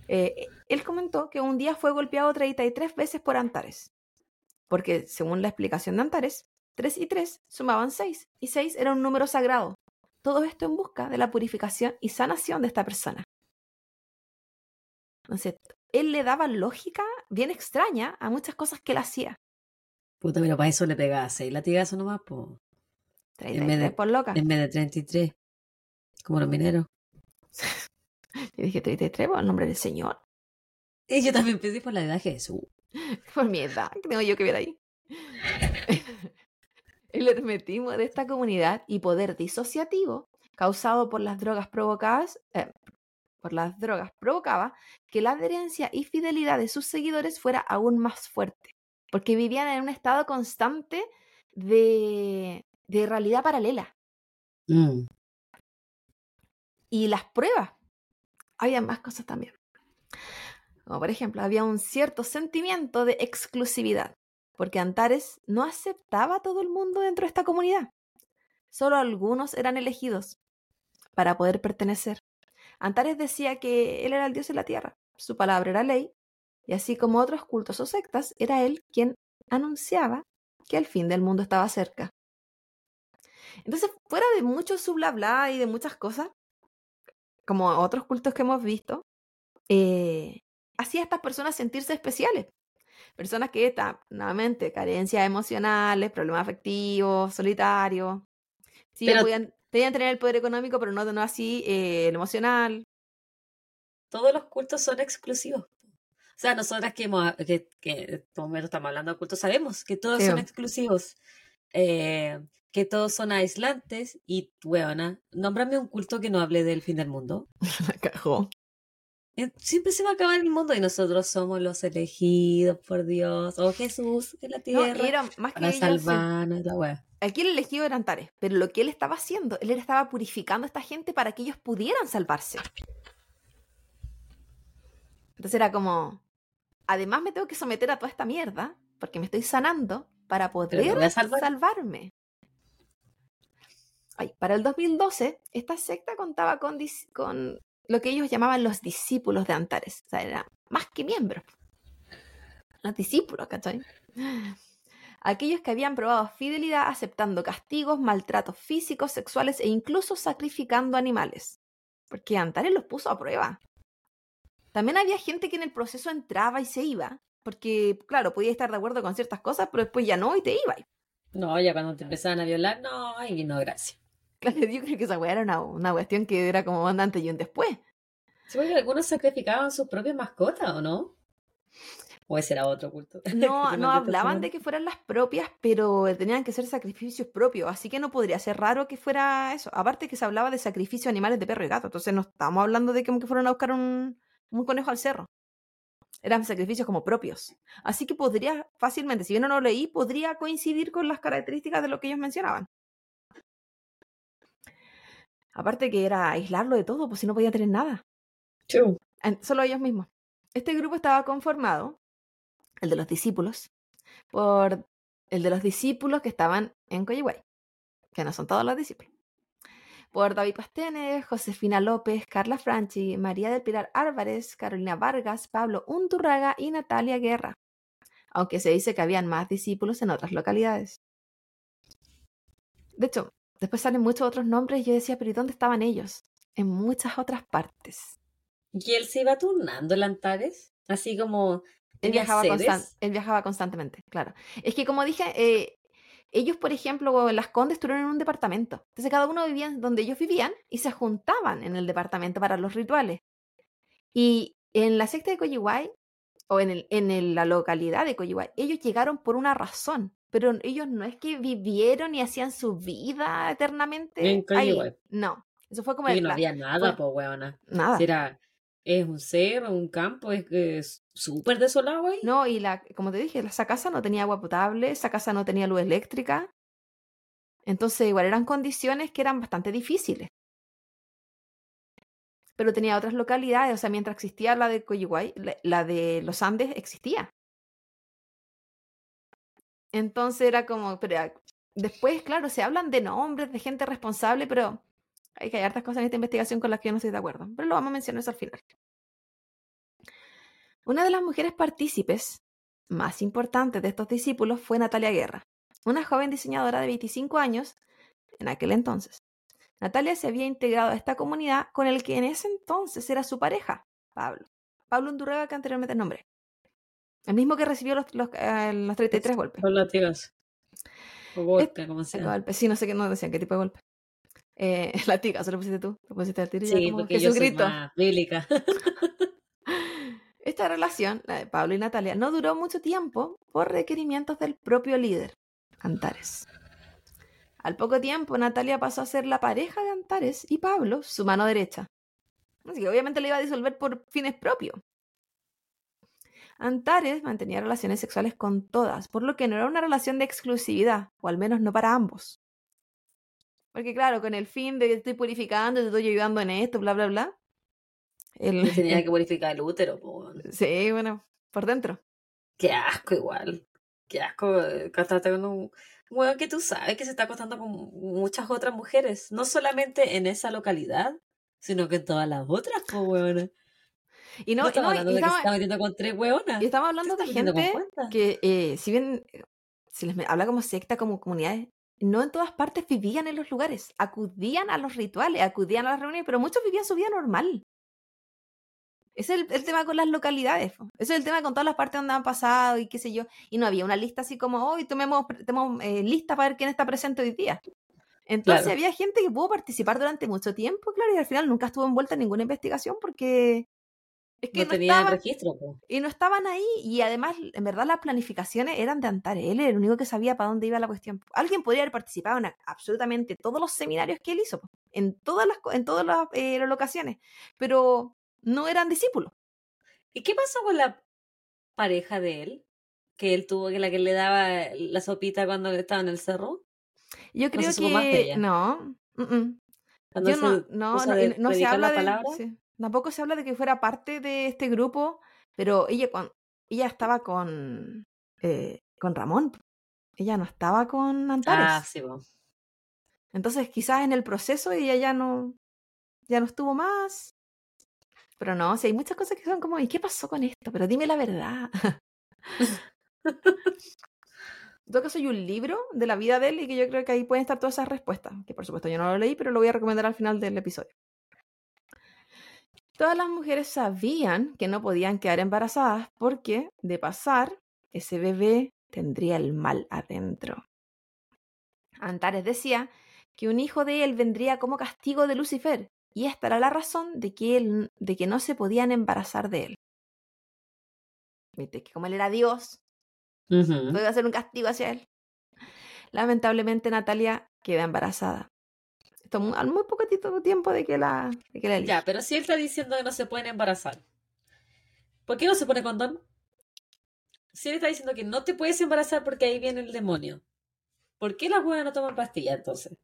Eh, él comentó que un día fue golpeado 33 veces por Antares, porque según la explicación de Antares, 3 y 3 sumaban 6, y 6 era un número sagrado. Todo esto en busca de la purificación y sanación de esta persona. Entonces, él le daba lógica bien extraña a muchas cosas que él hacía. Puta, pero para eso le pegaba 6 latigazos nomás, pues. En vez 33 de- por loca. En vez de 33. Como los mineros. Yo dije 33 por el nombre del Señor. Y yo también pensé por la edad de Jesús. Por mi edad, que tengo yo que ver ahí. El hermetismo de esta comunidad y poder disociativo causado por las drogas provocadas, eh, por las drogas provocaba que la adherencia y fidelidad de sus seguidores fuera aún más fuerte, porque vivían en un estado constante de, de realidad paralela. Mm. Y las pruebas, había más cosas también. Como por ejemplo, había un cierto sentimiento de exclusividad, porque Antares no aceptaba a todo el mundo dentro de esta comunidad. Solo algunos eran elegidos para poder pertenecer. Antares decía que él era el dios de la tierra, su palabra era ley, y así como otros cultos o sectas, era él quien anunciaba que el fin del mundo estaba cerca. Entonces, fuera de mucho su bla bla y de muchas cosas, como otros cultos que hemos visto, eh, hacía a estas personas sentirse especiales. Personas que están, nuevamente, carencias emocionales, problemas afectivos, solitarios. Sí, Pero- podían, podían tener el poder económico, pero no, no así eh, el emocional. Todos los cultos son exclusivos. O sea, nosotras que, hemos, que, que estamos hablando de cultos, sabemos que todos Sí. son exclusivos. eh, que todos son aislantes. Y, weona, nómbrame un culto que no hable del fin del mundo. La cagó. Eh, Siempre se va a acabar el mundo y nosotros somos los elegidos por Dios. Oh Jesús, en la No, tierra. y era más que para sí. salvarnos y la wea. Aquí el elegido era Antares, pero lo que él estaba haciendo, él estaba purificando a esta gente para que ellos pudieran salvarse. Entonces era como, además me tengo que someter a toda esta mierda, porque me estoy sanando para poder salvar. salvarme. Para el 2012, esta secta contaba con, lo que ellos llamaban los discípulos de Antares. O sea, eran más que miembros. Los discípulos, ¿cachai? Aquellos que habían probado fidelidad aceptando castigos, maltratos físicos, sexuales e incluso sacrificando animales. Porque Antares los puso a prueba. También había gente que en el proceso entraba y se iba. Porque, claro, podía estar de acuerdo con ciertas cosas, pero después ya no y te iba. No, ya cuando te empezaban a violar, no, ay, no, gracias. Claro, yo creo que esa weá era una, una cuestión que era como un antes y un después. Sí, porque algunos sacrificaban sus propias mascotas, ¿o no? O ese era otro culto. No, no hablaban de que fueran las propias, pero tenían que ser sacrificios propios, así que no podría ser raro que fuera eso. Aparte que se hablaba de sacrificio de animales de perro y gato, entonces no estábamos hablando de que fueron a buscar un, un conejo al cerro. Eran sacrificios como propios. Así que podría fácilmente, si bien no lo leí, podría coincidir con las características de lo que ellos mencionaban. Aparte que era aislarlo de todo, pues si no podía tener nada. En- solo ellos mismos. Este grupo estaba conformado, el de los discípulos, por el de los discípulos que estaban en Coyihuay, que no son todos los discípulos. Por David Pastene, Josefina López, Carla Franchi, María del Pilar Álvarez, Carolina Vargas, Pablo Unturraga y Natalia Guerra. Aunque se dice que habían más discípulos en otras localidades. De hecho, después salen muchos otros nombres y yo decía, pero ¿y dónde estaban ellos? En muchas otras partes. Y él se iba turnando el Antares, así como Él viajaba, él constantemente, claro. Es que como dije, eh, ellos, por ejemplo, en Las Condes estuvieron en un departamento. Entonces cada uno vivía en donde ellos vivían y se juntaban en el departamento para los rituales. Y en la secta de Coyihuay, o en, el, en el- la localidad de Coyihuay, ellos llegaron por una razón. Pero ellos no es que vivieron y hacían su vida eternamente En ahí. No, eso fue como Y el no había nada, fue- po, weona. nada. Si era, es un cerro, un campo, es que es súper desolado ahí. No, y la, como te dije, esa casa no tenía agua potable, esa casa no tenía luz eléctrica. Entonces, igual eran condiciones que eran bastante difíciles. Pero tenía otras localidades, o sea, mientras existía la de Coyihuay, la, la de los Andes existía. Entonces era como, pero después, claro, se hablan de nombres, de gente responsable, pero hay que hay hartas cosas en esta investigación con las que yo no estoy de acuerdo. Pero lo vamos a mencionar eso al final. Una de las mujeres partícipes más importantes de estos discípulos fue Natalia Guerra, una joven diseñadora de 25 años en aquel entonces. Natalia se había integrado a esta comunidad con el que en ese entonces era su pareja, Pablo. Pablo Undurraga, que anteriormente nombré. El mismo que recibió los, los, eh, los 33 golpes. Los latigos. O golpe, como sea. Golpe. Sí, no sé qué, no decían qué tipo de golpe. Eh, latiga, se lo pusiste tú. Lo pusiste y ya Sí, como porque yo soy Jesucristo. más bíblica. Esta relación, la de Pablo y Natalia, no duró mucho tiempo por requerimientos del propio líder, Antares. Al poco tiempo, Natalia pasó a ser la pareja de Antares y Pablo su mano derecha. Así que obviamente le iba a disolver por fines propios. Antares mantenía relaciones sexuales con todas, por lo que no era una relación de exclusividad, o al menos no para ambos. Porque claro, con el fin de que estoy purificando, te estoy ayudando en esto, bla, bla, bla. el- tenía que purificar el útero. po. Sí, bueno, por dentro. Qué asco igual. Qué asco eh, acostarte con un weón que tú sabes que se está acostando con muchas otras mujeres. No solamente en esa localidad, sino que en todas las otras, pues weón. Y no, estamos no, y hablando de que se está metiendo con tres weonas. y estamos hablando de ¿Te estás metiendo con gente que, eh, si bien se les habla como secta, como comunidades, no en todas partes vivían en los lugares, acudían a los rituales, acudían a las reuniones, pero muchos vivían su vida normal. Ese es el, el tema con las localidades. Ese es el tema con todas las partes donde han pasado y qué sé yo. Y no había una lista así como, hoy tomemos, tenemos eh, lista para ver quién está presente hoy día. Entonces Claro. había gente que pudo participar durante mucho tiempo, claro, y al final nunca estuvo envuelta en ninguna investigación porque es que No no, registro, y no estaban ahí y además, en verdad, las planificaciones eran de Antares. Él era el único que sabía para dónde iba la cuestión. Alguien podría haber participado en absolutamente todos los seminarios que él hizo, en todas las, en todas las, eh, las locaciones, pero no eran discípulos. ¿Y qué pasó con la pareja de él? Que él tuvo, que la que le daba la sopita cuando estaba en el cerro. Yo No creo se supo más de que ella. no. mm, mm. Yo no, no, no, no se habla la de, palabra. sí, tampoco se habla de que fuera parte de este grupo, pero ella cuando ella estaba con eh, con Ramón, ella no estaba con Antares. Ah, sí, po. Entonces quizás en el proceso ella ya no, ya no estuvo más. Pero no, si hay muchas cosas que son como, ¿y qué pasó con esto? Pero dime la verdad. En todo caso, hay un libro de la vida de él y que yo creo que ahí pueden estar todas esas respuestas. Que por supuesto yo no lo leí, pero lo voy a recomendar al final del episodio. Todas las mujeres sabían que no podían quedar embarazadas porque, de pasar, ese bebé tendría el mal adentro. Antares decía que un hijo de él vendría como castigo de Lucifer, y esta era la razón de que, él, de que no se podían embarazar de él. Viste, que como él era Dios, todo iba a ser un castigo hacia él. Lamentablemente Natalia queda embarazada. Esto al muy poquitito tiempo de que la, de que la elige. Ya, pero si él está diciendo que no se pueden embarazar, ¿por qué no se pone condón? Si él está diciendo que no te puedes embarazar porque ahí viene el demonio, ¿por qué las buenas no toman pastillas entonces?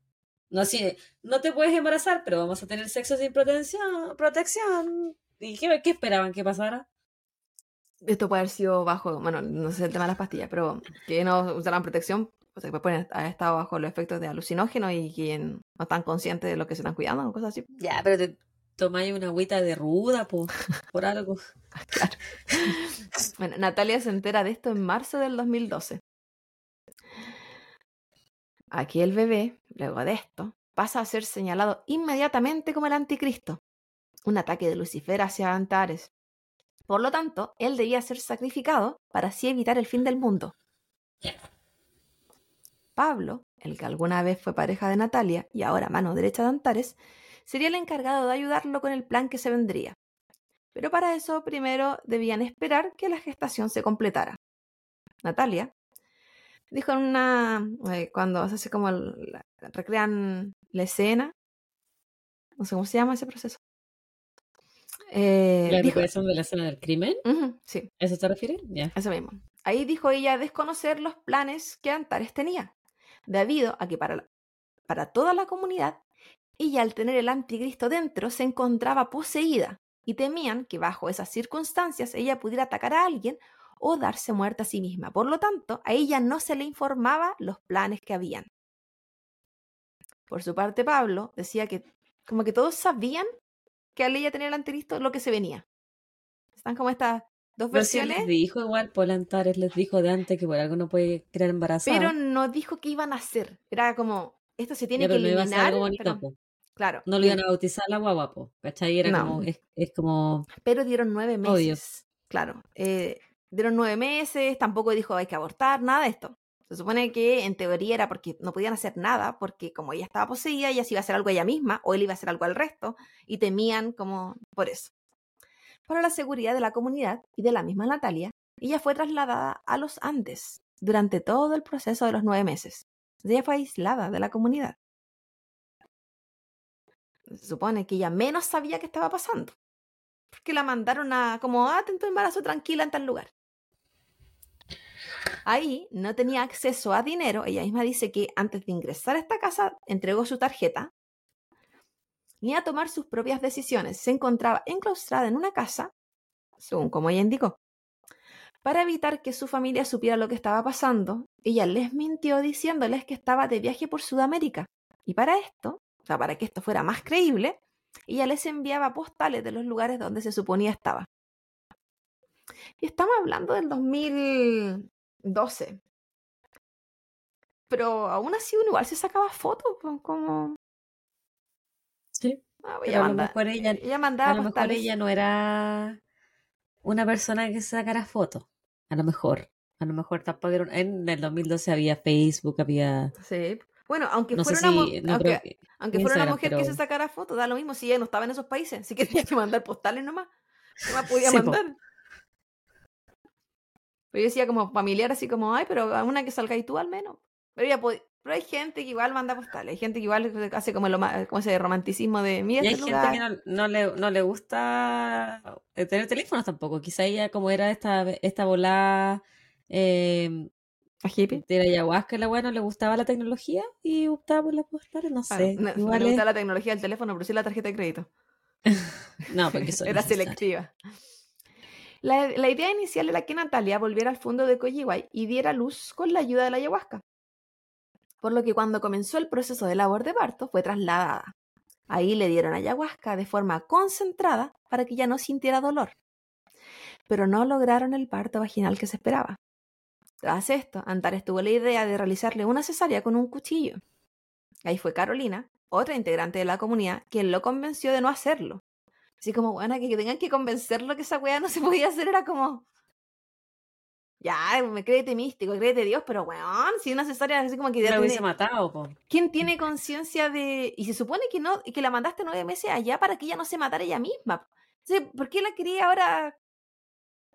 No, si no te puedes embarazar, pero vamos a tener sexo sin protección. protección. ¿Y qué, qué esperaban que pasara? Esto puede haber sido bajo, bueno, no sé el tema de las pastillas, pero que no usaran protección, o sea, que pueden haber estado bajo los efectos de alucinógenos y que no están conscientes de lo que se están cuidando o cosas así. Ya, pero te tomáis una agüita de ruda, po, por algo. Claro. Bueno, Natalia se entera de esto en marzo del 2012. Aquí el bebé, luego de esto, pasa a ser señalado inmediatamente como el anticristo, un ataque de Lucifer hacia Antares. Por lo tanto, él debía ser sacrificado para así evitar el fin del mundo. Pablo, el que alguna vez fue pareja de Natalia y ahora mano derecha de Antares, sería el encargado de ayudarlo con el plan que se vendría. Pero para eso primero debían esperar que la gestación se completara. Natalia dijo en una. eh, cuando se hace como. la- recrean la escena. No sé cómo se llama ese proceso. Eh, ¿La dijo- recreación de la escena del crimen? Sí, ¿A ¿Eso te refieres? Eso mismo. Ahí dijo ella desconocer los planes que Antares tenía, debido a que para, para toda la comunidad, ella al tener el anticristo dentro se encontraba poseída y temían que bajo esas circunstancias ella pudiera atacar a alguien o darse muerta a sí misma. Por lo tanto, a ella no se le informaba los planes que habían. Por su parte, Pablo decía que como que todos sabían que al ella tener el anticristo lo que se venía. Están como estas dos Pero sí versiones, les dijo igual, Polantares les dijo de antes que por algo no puede quedar embarazada. pero no dijo qué iban a hacer. Era como, esto se tiene Ya, que pero no iba a ser eliminar. algo bonito, pero- claro. No lo iban a bautizar la guagua, po. ¿Cachai? Era No. como, es, es como, pero dieron nueve Obvio. meses. Claro. eh, dieron nueve meses, tampoco dijo hay que abortar, nada de esto. Se supone que en teoría era porque no podían hacer nada, porque como ella estaba poseída, ella se iba a hacer algo ella misma, o él iba a hacer algo al resto, y temían como por eso. Para la seguridad de la comunidad y de la misma Natalia, ella fue trasladada a los Andes durante todo el proceso de los nueve meses. Ella fue aislada de la comunidad. Se supone que ella menos sabía qué estaba pasando. Porque la mandaron a como, ah, embarazo tranquila en tal lugar. Ahí no tenía acceso a dinero. Ella misma dice que antes de ingresar a esta casa entregó su tarjeta ni a tomar sus propias decisiones. Se encontraba enclaustrada en una casa, según como ella indicó. Para evitar que su familia supiera lo que estaba pasando, ella les mintió diciéndoles que estaba de viaje por Sudamérica. Y para esto, o sea, para que esto fuera más creíble, ella les enviaba postales de los lugares donde se suponía estaba. Y estamos hablando del 2012. Pero aún así uno igual se sacaba fotos, pues, como... Ah, Pero a lo mejor ella, ella mandaba a lo mejor ella no era una persona que sacara fotos. A lo mejor. A lo mejor tampoco era en el 2012 había Facebook, había... Sí. Bueno, aunque No fuera una, si... No aunque, que... aunque fuera una mujer que se sacara fotos, da lo mismo si ella no estaba en esos países. Así que tenía que mandar postales nomás. No más podía Sí, po. mandar. Pero yo decía como familiar, así como, ay, pero a una que salga y tú al menos. Pero, ya pod- pero hay gente que igual manda postales. Hay gente que igual hace como, lo como ese romanticismo de, mira Y hay este gente lugar. que no, no le, no le gusta eh, tener teléfonos tampoco. Quizá ella, como era esta, esta volada eh, ¿A hippie? de la ayahuasca, la weá no le gustaba la tecnología y optaba por las postales, no sé. no, no le es- gusta la tecnología del teléfono, pero sí la tarjeta de crédito. No, porque eso es era necesario. selectiva. La, la idea inicial era que Natalia volviera al fondo de Coyihuay y diera luz con la ayuda de la ayahuasca. Por lo que cuando comenzó el proceso de labor de parto fue trasladada. Ahí le dieron ayahuasca de forma concentrada para que ya no sintiera dolor. Pero no lograron el parto vaginal que se esperaba. Tras esto, Antares tuvo la idea de realizarle una cesárea con un cuchillo. Ahí fue Carolina, otra integrante de la comunidad, quien lo convenció de no hacerlo. Así como, bueno, que, tengan que convencerlo que esa weá no se podía hacer, era como. Ya, me créete místico, créete Dios, pero weón, si una cesárea así como que ya La hubiese tiene- matado, po. ¿Quién tiene conciencia de.? Y se supone que no, que la mandaste nueve meses allá para que ella no se matara ella misma. Entonces, ¿por qué la quería ahora?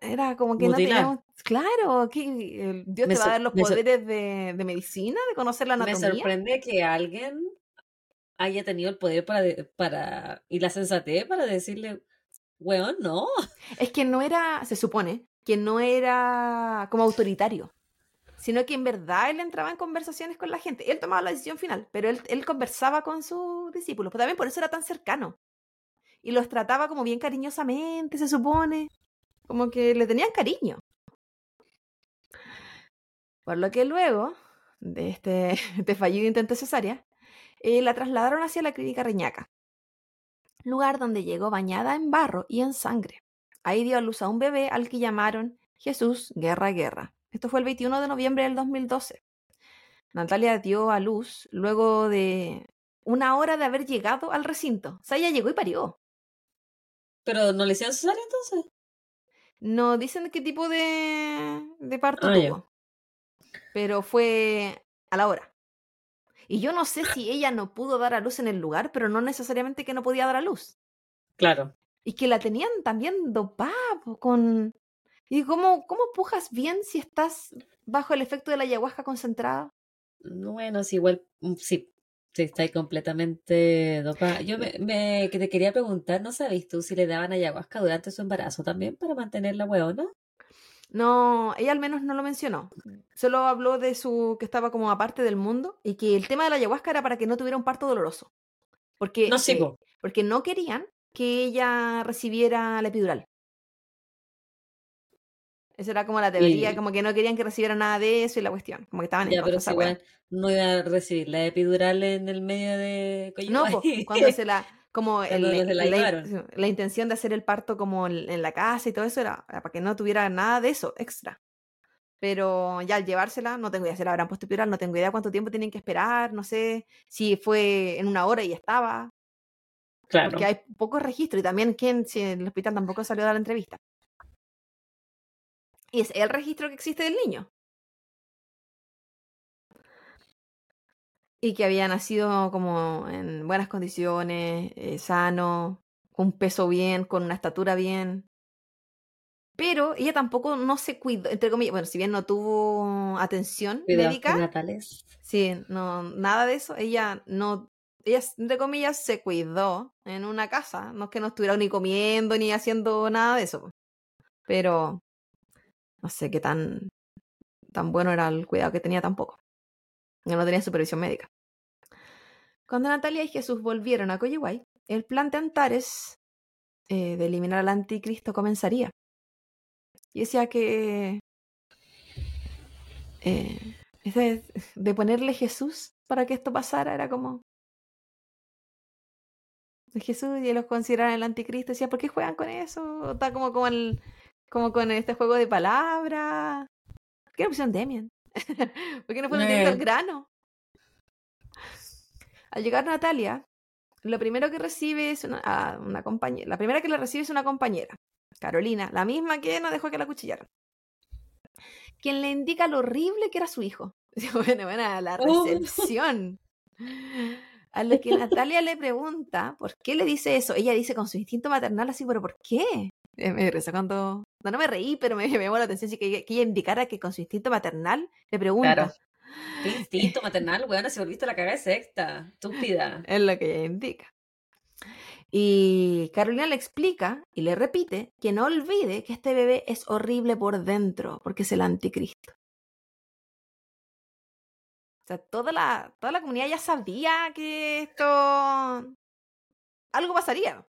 Era como que Mutilar. no teníamos. Claro, que Dios Me te va a dar los me poderes de, de medicina, de conocer la Me anatomía. sorprende que alguien haya tenido el poder para, de- para y la sensatez para decirle, weón, no. Es que no era, se supone, que no era como autoritario, sino que en verdad él entraba en conversaciones con la gente. Él tomaba la decisión final, pero él, él conversaba con sus discípulos, pero también por eso era tan cercano. Y los trataba como bien cariñosamente, se supone, como que le tenían cariño. Por lo que luego de este, este fallido intento cesárea, eh, la trasladaron hacia la clínica Reñaca, lugar donde llegó bañada en barro y en sangre. Ahí dio a luz a un bebé al que llamaron Jesús Guerra Guerra. Esto fue el 21 de noviembre del 2012. Natalia dio a luz luego de una hora de haber llegado al recinto. O sea, ella llegó y parió. Pero no le hicieron cesárea entonces. No dicen qué tipo de, de parto Ah, tuvo. Pero fue a la hora. Y yo no sé si ella no pudo dar a luz en el lugar, pero no necesariamente que no podía dar a luz. Claro. Y que la tenían también dopada con... ¿Y cómo, cómo pujas bien si estás bajo el efecto de la ayahuasca concentrada? Bueno, sí, igual, mm, sí, sí, está ahí completamente dopada. Yo me, me- que te quería preguntar, ¿no sabes tú si le daban ayahuasca durante su embarazo también para mantener la hueona? No, ella al menos no lo mencionó. Solo habló de su que estaba como aparte del mundo y que el tema de la ayahuasca era para que no tuviera un parto doloroso. Porque, No, sí, eh, po. porque no querían que ella recibiera la epidural. Esa era como la teoría, como que no querían que recibiera nada de eso y la cuestión, como que estaban en Ya, pero si igual no iba a recibir la epidural en el medio de No, po, cuando se la como el- la la, llevaron. la intención de hacer el parto como en, la casa y todo eso era, era para que no tuviera nada de eso extra. Pero ya al llevársela, no tengo idea si la habrán puesto epidural, no tengo idea cuánto tiempo tienen que esperar, no sé si fue en una hora y ya estaba, Claro. porque hay pocos registros y también quién, si el hospital tampoco salió a dar la entrevista. Y es el registro que existe del niño. Y que había nacido como en buenas condiciones, eh, sano, con un peso bien, con una estatura bien. Pero ella tampoco no se cuidó, entre comillas, bueno, si bien no tuvo atención Cuidados médica. Sí, no, nada de eso. Ella no, ella, entre comillas, se cuidó en una casa. No es que no estuviera ni comiendo ni haciendo nada de eso. Pero no sé qué tan, tan bueno era el cuidado que tenía tampoco. Que no tenía supervisión médica. Cuando Natalia y Jesús volvieron a Coyihuay, el plan de Antares eh, de eliminar al anticristo comenzaría. Y decía que eh, de ponerle Jesús para que esto pasara era como Jesús y los consideraban el anticristo decía ¿por qué juegan con eso? está como con el, como con este juego de palabras ¿por qué no pusieron Demian? ¿por qué no fueron directo al Eh. grano? al llegar Natalia lo primero que recibe es una, a una compañera la primera que la recibe es una compañera Carolina la misma que no dejó que la cuchillaran quien le indica lo horrible que era su hijo. Bueno, bueno, la Oh. A lo que Natalia le pregunta, ¿por qué le dice eso? Ella dice con su instinto maternal así, pero ¿por qué? Eh, Me reza cuando... No, no me reí, pero me, me llamó la atención que, que ella indicara que con su instinto maternal le pregunta. Claro. Qué instinto maternal, weona, se volviste la cagada de secta. Estúpida. Es lo que ella indica. Y Carolina le explica y le repite que no olvide que este bebé es horrible por dentro, porque es el anticristo. O sea, toda la, toda la comunidad ya sabía que esto... Algo pasaría.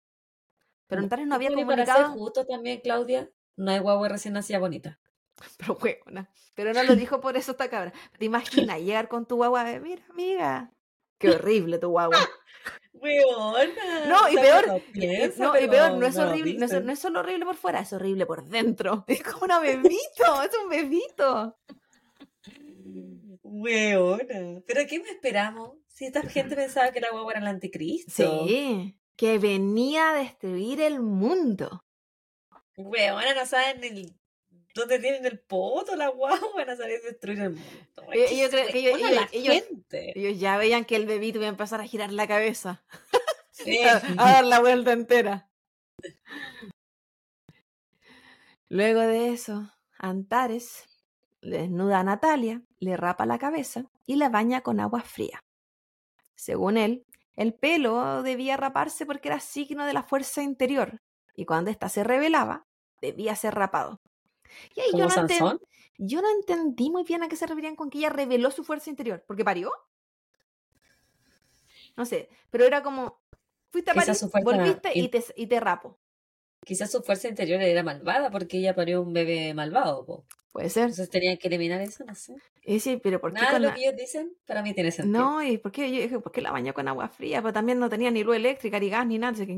Pero Antares no había y Para ser comunicado... justo también, Claudia, no hay guagua recién nacida bonita. Pero huevona. Pero no lo dijo por eso esta cabra. ¿Te imaginas llegar con tu guagua? de, Mira, amiga. Qué horrible tu guagua. Weona. No, y peor, eh, piensa, no, y peor, no es horrible, no es, no es solo horrible por fuera, es horrible por dentro. Es como una bebito, es un bebito. Weona. ¿Pero qué me esperamos? Si esta gente pensaba que la guagua era el anticristo. Sí, que venía a destruir el mundo. Weona, no saben ni dónde tienen el poto la guagua, van a salir a destruir el mundo. Ellos- ¿Qué ellos se creen que ellos- ya veían que el bebito iba a empezar a girar la cabeza, Sí. a, a dar la vuelta entera. Luego de eso, Antares le desnuda a Natalia, le rapa la cabeza y la baña con agua fría. Según él, el pelo debía raparse porque era signo de la fuerza interior y cuando ésta se revelaba, debía ser rapado. Y ahí yo ¿Como no, enten- Sansón? yo no entendí muy bien a qué se referían con que ella reveló su fuerza interior. ¿Porque parió? No sé, pero era como, fuiste a parir, fuerza volviste y te, y te rapo. Quizás su fuerza interior era malvada porque ella parió un bebé malvado. po. Puede ser. Entonces tenían que eliminar eso, no sé. Y sí, pero ¿por qué Nada de lo la- que ellos dicen para mí tiene sentido. No, y por qué, yo dije, ¿por qué la bañó con agua fría? Pero también no tenía ni luz eléctrica, ni gas, ni nada. que,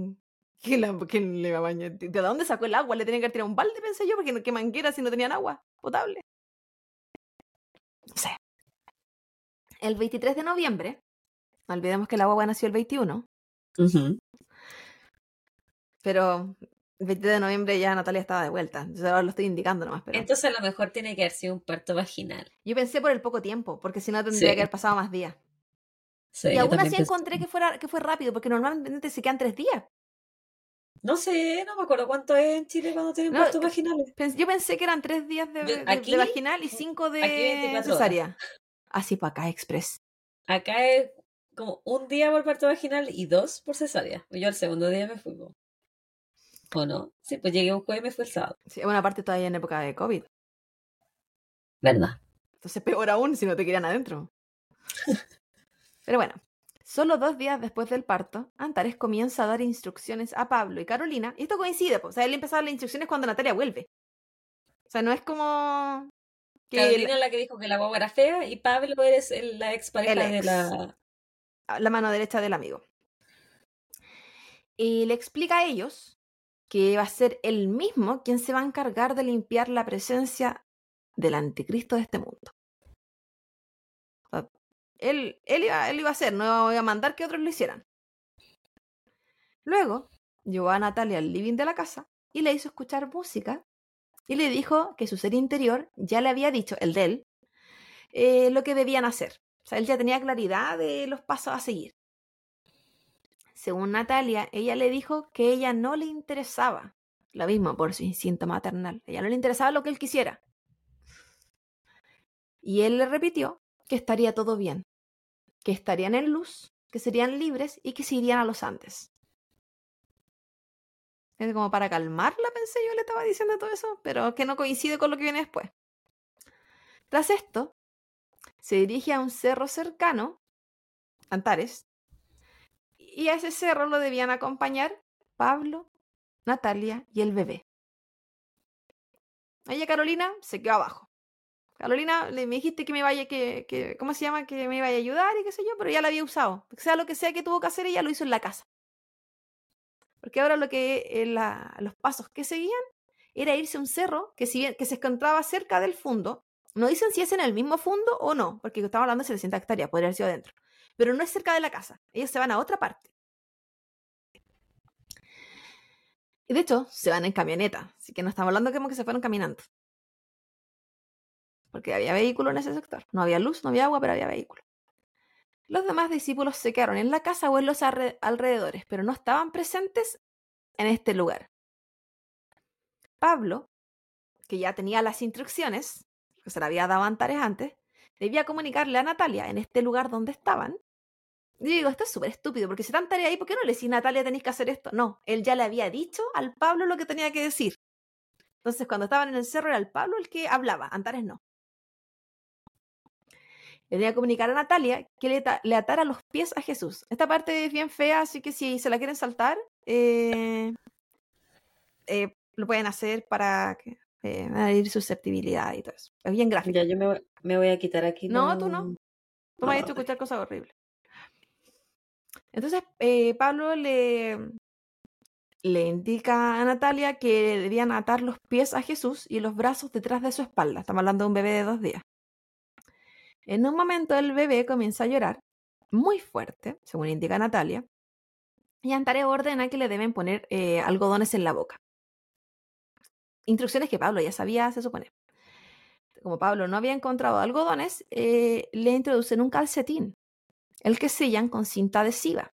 ¿quién, la- quién le iba a bañar? ¿De dónde sacó el agua? Le tenía que tirar un balde, pensé yo, porque qué manguera si no tenían agua potable. No sé. El 23 de noviembre, no olvidemos que la guagua nació el 21, Ujú. pero el 23 de noviembre ya Natalia estaba de vuelta. Yo ahora lo estoy indicando nomás, pero... Entonces a lo mejor tiene que haber sido un parto vaginal. Yo pensé por el poco tiempo, porque si no tendría Sí. que haber pasado más días. Sí, y aún así pensé- encontré que, fuera, que fue rápido, porque normalmente se quedan tres días. No sé, no me acuerdo cuánto es en Chile cuando tienen No, partos vaginales. Yo pensé que eran tres días de, Yo- vaginal y cinco de 24 horas. cesárea. Así para acá, express. Acá es como un día por parto vaginal y dos por cesárea. Yo al segundo día me fui. ¿O no? Sí, pues llegué un jueves y me fui el sábado. Sí, bueno, aparte todavía en época de COVID. ¿Verdad? Entonces peor aún si no te querían adentro. Pero bueno, solo dos días después del parto, Antares comienza a dar instrucciones a Pablo y Carolina. Y esto coincide, pues, o sea, él empieza a dar las instrucciones cuando Natalia vuelve. O sea, no es como... que Carolina es la que dijo que la guagua era fea y Pablo eres el- la expareja El de ex. la... la mano derecha del amigo. y le explica a ellos que va a ser él mismo quien se va a encargar de limpiar la presencia del anticristo de este mundo. él, él, iba, él iba a hacer, no iba a mandar que otros lo hicieran. Luego llevó a Natalia al living de la casa y le hizo escuchar música y le dijo que su ser interior ya le había dicho, el de él, eh, lo que debían hacer. O sea, él ya tenía claridad de los pasos a seguir. Según Natalia, ella le dijo que ella no le interesaba, lo mismo por su instinto maternal, ella no le interesaba lo que él quisiera. Y él le repitió que estaría todo bien, que estarían en luz, que serían libres y que se irían a los Andes. Es como para calmarla, pensé yo, le estaba diciendo todo eso, pero que no coincide con lo que viene después. Tras esto, se dirige a un cerro cercano, Antares, y a ese cerro lo debían acompañar Pablo, Natalia y el bebé. Ella, Carolina, se quedó abajo. Carolina, me dijiste que me vaya, que, que, ¿cómo se llama? Que me iba a ayudar y qué sé yo, pero ya la había usado. Sea lo que sea que tuvo que hacer, ella lo hizo en la casa. Porque ahora lo que eh, los pasos que seguían era irse a un cerro que, si bien, que se encontraba cerca del fondo, no dicen si es en el mismo fondo o no, porque estamos hablando de 700 hectáreas, podría haber sido adentro, pero no es cerca de la casa, ellos se van a otra parte. Y de hecho, se van en camioneta, así que no estamos hablando como que se fueron caminando. Porque había vehículos en ese sector. No había luz, no había agua, pero había vehículos. Los demás discípulos se quedaron en la casa o en los alrededores, pero no estaban presentes en este lugar. Pablo, que ya tenía las instrucciones, que se le había dado antes, debía comunicarle a Natalia en este lugar donde estaban. Y digo, esto es súper estúpido, porque si están tarea ahí, ¿por qué no le decís, Natalia, tenéis que hacer esto? No, él ya le había dicho al Pablo lo que tenía que decir. Entonces, cuando estaban en el cerro, era el Pablo el que hablaba, Antares no le tenía que comunicar a Natalia que le, atara los pies a Jesús. Esta parte es bien fea, así que si se la quieren saltar, eh, eh, lo pueden hacer para que, eh, susceptibilidad y todo eso. Es bien gráfico. Ya, yo me, voy a quitar aquí. No, tú no. Tú me has hecho escuchar cosas horribles. Entonces, eh, Pablo le, le indica a Natalia que debían atar los pies a Jesús y los brazos detrás de su espalda. Estamos hablando de un bebé de dos días. En un momento el bebé comienza a llorar muy fuerte, según indica Natalia, y Antares ordena que le deben poner eh, algodones en la boca. Instrucciones que Pablo ya sabía, se supone. Como Pablo no había encontrado algodones, eh, le introducen un calcetín, el que sellan con cinta adhesiva.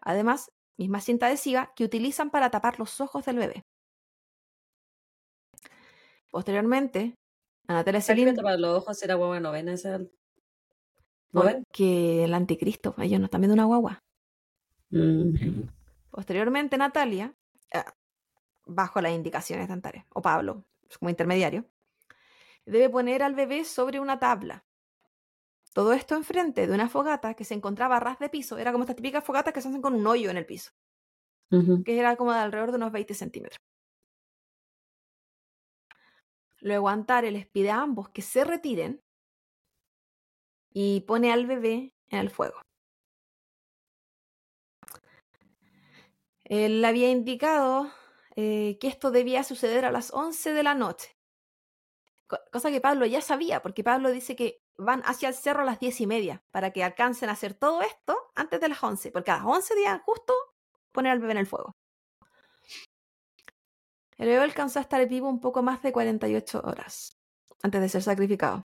Además, misma cinta adhesiva que utilizan para tapar los ojos del bebé. Posteriormente, a Natalia Selin. para los ojos era guagua novena esa. Porque el anticristo, ellos no están viendo una guagua. Mm. Posteriormente, Natalia, eh, bajo las indicaciones de Antares, o Pablo, como intermediario, debe poner al bebé sobre una tabla. Todo esto enfrente de una fogata que se encontraba a ras de piso. Era como estas típicas fogatas que se hacen con un hoyo en el piso. Que era como de alrededor de unos 20 centímetros. Luego Antares les pide a ambos que se retiren y pone al bebé en el fuego. Él había indicado eh, que esto debía suceder a las 11 de la noche, cosa que Pablo ya sabía, porque Pablo dice que van hacia el cerro a las diez y media para que alcancen a hacer todo esto antes de las 11, porque a las 11 días justo poner al bebé en el fuego. El bebé alcanzó a estar vivo un poco más de 48 horas antes de ser sacrificado.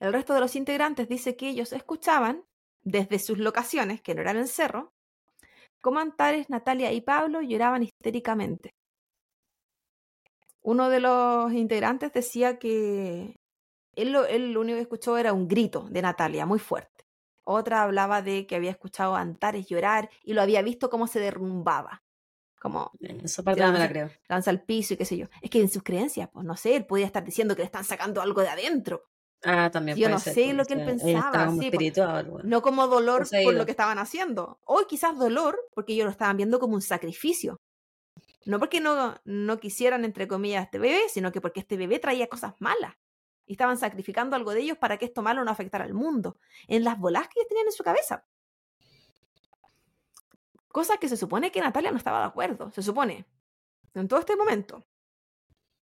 El resto de los integrantes dice que ellos escuchaban, desde sus locaciones, que no eran el cerro, cómo Antares, Natalia y Pablo lloraban histéricamente. Uno de los integrantes decía que él lo, él lo único que escuchó era un grito de Natalia, muy fuerte. Otra hablaba de que había escuchado a Antares llorar y lo había visto cómo se derrumbaba. Como. Esa parte no me la creo. Lanza al piso y qué sé yo. Es que en sus creencias, pues no sé, él podía estar diciendo que le están sacando algo de adentro. Ah, también. Yo no sé lo que él pensaba. Como espiritual, No como dolor por lo que estaban haciendo. O quizás dolor porque ellos lo estaban viendo como un sacrificio. No porque no, no quisieran, entre comillas, a este bebé, sino que porque este bebé traía cosas malas. Y estaban sacrificando algo de ellos para que esto malo no afectara al mundo. En las bolas que ellos tenían en su cabeza. Cosa que se supone que Natalia no estaba de acuerdo, se supone, en todo este momento.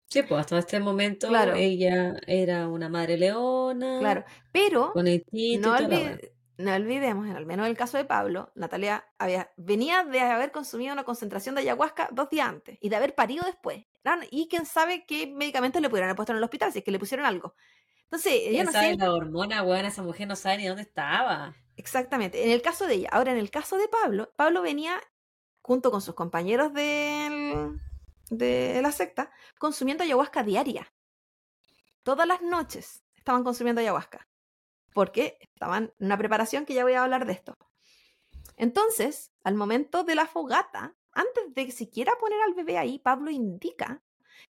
Sí, pues hasta este momento Claro. ella era una madre leona. Claro, pero Con el no, olvidemos, en al menos en el caso de Pablo, Natalia había, venía de haber consumido una concentración de ayahuasca dos días antes y de haber parido después. Y quién sabe qué medicamentos le pudieron haber puesto en el hospital, si es que le pusieron algo. Entonces, ella ¿Quién no sabe sé la hormona, weón? Esa mujer no sabe ni dónde estaba. exactamente. En el caso de ella, ahora en el caso de Pablo, Pablo venía junto con sus compañeros del- de la secta consumiendo ayahuasca diaria. Todas las noches estaban consumiendo ayahuasca. Porque estaban en una preparación que ya voy a hablar de esto. Entonces, al momento de la fogata, antes de siquiera poner al bebé ahí, Pablo indica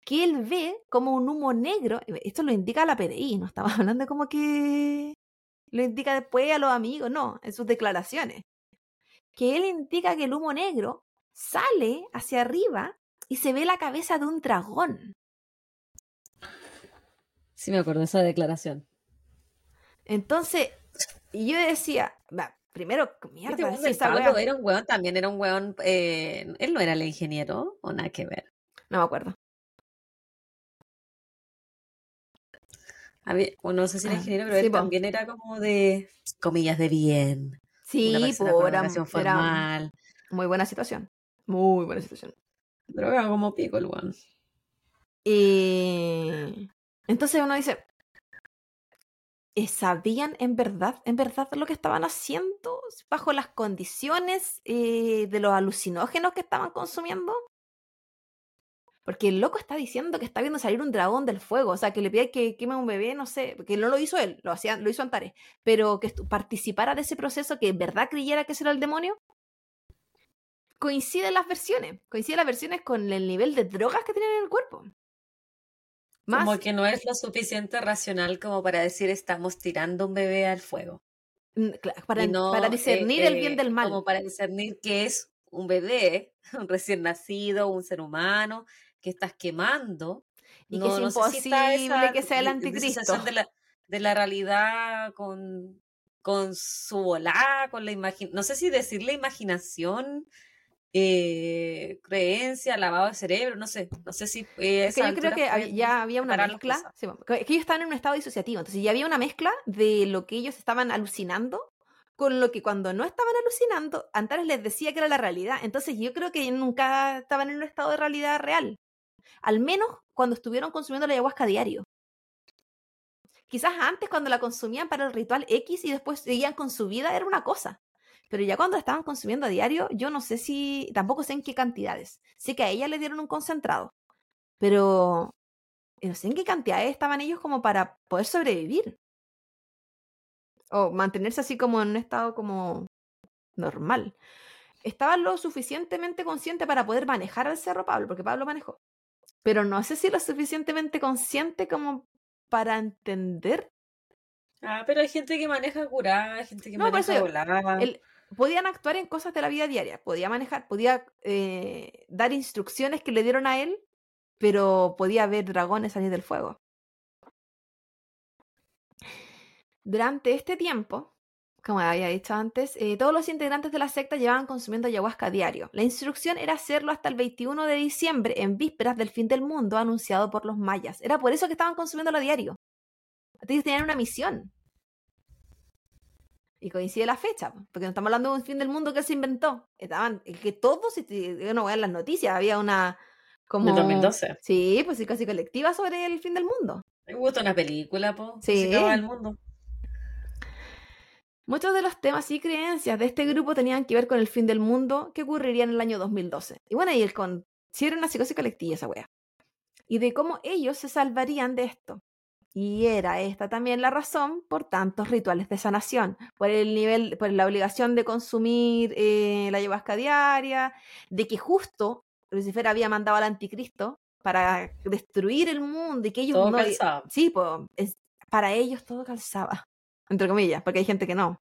que él ve como un humo negro. Esto lo indica la PDI, no estamos hablando como que lo indica después a los amigos, no, en sus declaraciones. Que él indica que el humo negro sale hacia arriba y se ve la cabeza de un dragón. Sí, me acuerdo de esa declaración. Entonces, yo decía, primero, Este mierda, del esa wea- era un weón, también era un weón. eh, él no era el ingeniero, o nada que ver. No me acuerdo. O no sé si era Ah, ingeniero, pero sí, él po. también era como de, comillas, de bien. Sí, una po, era, formal. muy buena situación. Muy buena situación. Pero era como pico el weón. Y entonces uno dice, ¿eh, ¿sabían en verdad, en verdad lo que estaban haciendo bajo las condiciones eh, de los alucinógenos que estaban consumiendo? Porque el loco está diciendo que está viendo salir un dragón del fuego, o sea, que le pide que queme a un bebé, no sé, porque no lo hizo él, lo, hacía, lo hizo Antares, pero que participara de ese proceso, que en verdad creyera que era el demonio. Coinciden las versiones, coinciden las versiones con el nivel de drogas que tienen en el cuerpo. Más, Como que no es lo suficiente racional como para decir estamos tirando un bebé al fuego. para, no, para eh, discernir el bien del mal. Como para discernir que es un bebé, un recién nacido, un ser humano, que estás quemando. Y que es imposible esa que sea el anticristo. De la, de la realidad con, con su volá, con la imaginación, no sé si decirle imaginación, eh, creencia, lavado de cerebro, no sé, no sé si eh, Es que yo creo que ya había una mezcla. sí, bueno, que ellos estaban en un estado disociativo. Entonces ya había una mezcla de lo que ellos estaban alucinando con lo que cuando no estaban alucinando, Antares les decía que era la realidad. Entonces yo creo que nunca estaban en un estado de realidad real. Al menos cuando estuvieron consumiendo la ayahuasca diario. Quizás antes cuando la consumían para el ritual X y después seguían con su vida era una cosa. Pero ya cuando la estaban consumiendo a diario, yo no sé si, tampoco sé en qué cantidades. Sé que a ella le dieron un concentrado, pero no sé en qué cantidades estaban ellos como para poder sobrevivir. O mantenerse así como en un estado como normal. Estaban lo suficientemente consciente para poder manejar al cerro Pablo, porque Pablo manejó. Pero no sé si lo suficientemente consciente como para entender. Ah, pero hay gente que maneja curar, hay gente que No, maneja el- podían actuar en cosas de la vida diaria, podía manejar, podía eh, dar instrucciones que le dieron a él, pero podía ver dragones salir del fuego. Durante este tiempo, como había dicho antes, eh, todos los integrantes de la secta llevaban consumiendo ayahuasca diario. La instrucción era hacerlo hasta el 21 de diciembre, en vísperas del fin del mundo anunciado por los mayas. Era por eso que estaban consumiéndolo a diario. Tenían una misión. Y coincide la fecha, po, porque no estamos hablando de un fin del mundo que él se inventó. Estaban, es que todos, si te- yo no voy a las noticias, había una como... Del 2012. Sí, pues sí, casi colectiva sobre el fin del mundo. Me gusta una película, po. Sí. Se el mundo. Muchos de los temas y creencias de este grupo tenían que ver con el fin del mundo que ocurriría en el año 2012. Y bueno, y el con... Sí, era una psicosis colectiva esa wea. Y de cómo ellos se salvarían de esto. Y era esta también la razón por tantos rituales de sanación, por el nivel, por la obligación de consumir eh, la ayahuasca diaria, de que justo Lucifer había mandado al anticristo para destruir el mundo y que ellos Todo no... calzado. Sí, pues es- para ellos todo calzaba, entre comillas, porque hay gente que no.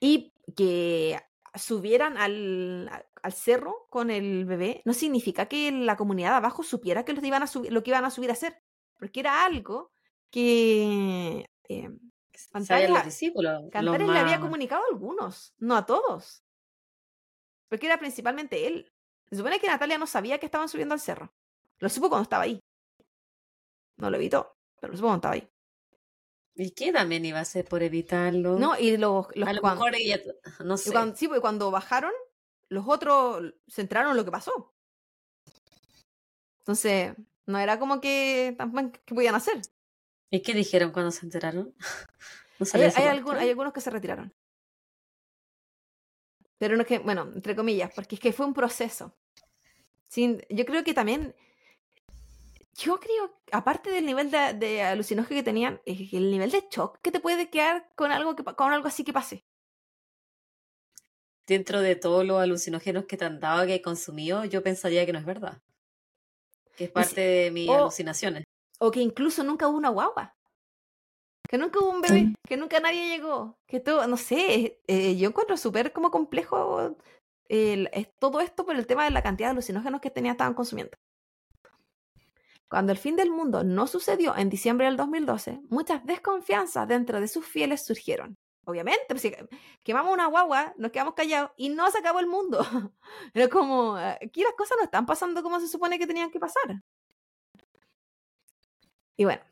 Y que subieran al, al cerro con el bebé no significa que la comunidad de abajo supiera que los iban a subir, lo que iban a subir a hacer, porque era algo que... eh, los discípulos. Cantares le había comunicado a algunos, no a todos. Porque era principalmente él. Se supone que Natalia no sabía que estaban subiendo al cerro. Lo supo cuando estaba ahí. No lo evitó, pero lo supo cuando estaba ahí. ¿Y qué también iba a hacer por evitarlo? No, y los, a lo mejor ella, no sé. sí, porque cuando bajaron, los otros se enteraron en lo que pasó. Entonces, no era como que tampoco que podían hacer. ¿Y qué dijeron cuando se enteraron? hay, hay, hay algunos que se retiraron. Pero no es que, bueno, entre comillas, porque es que fue un proceso. Sin, yo creo que también, yo creo, aparte del nivel de, de alucinógeno que tenían, es el nivel de shock que te puede quedar con algo, que, con algo así que pase. Dentro de todos los alucinógenos que te han dado, que he consumido, yo pensaría que no es verdad. Que es parte de mis alucinaciones. O que incluso nunca hubo una guagua. Que nunca hubo un bebé, que nunca nadie llegó, que todo, no sé, eh, yo encuentro súper como complejo todo esto por el tema de la cantidad de alucinógenos que tenía, estaban consumiendo. Cuando el fin del mundo no sucedió en diciembre del 2012, muchas desconfianzas dentro de sus fieles surgieron. Obviamente, pues, quemamos una guagua, nos quedamos callados y no se acabó el mundo. Era como, eh, aquí las cosas no están pasando como se supone que tenían que pasar. Y bueno,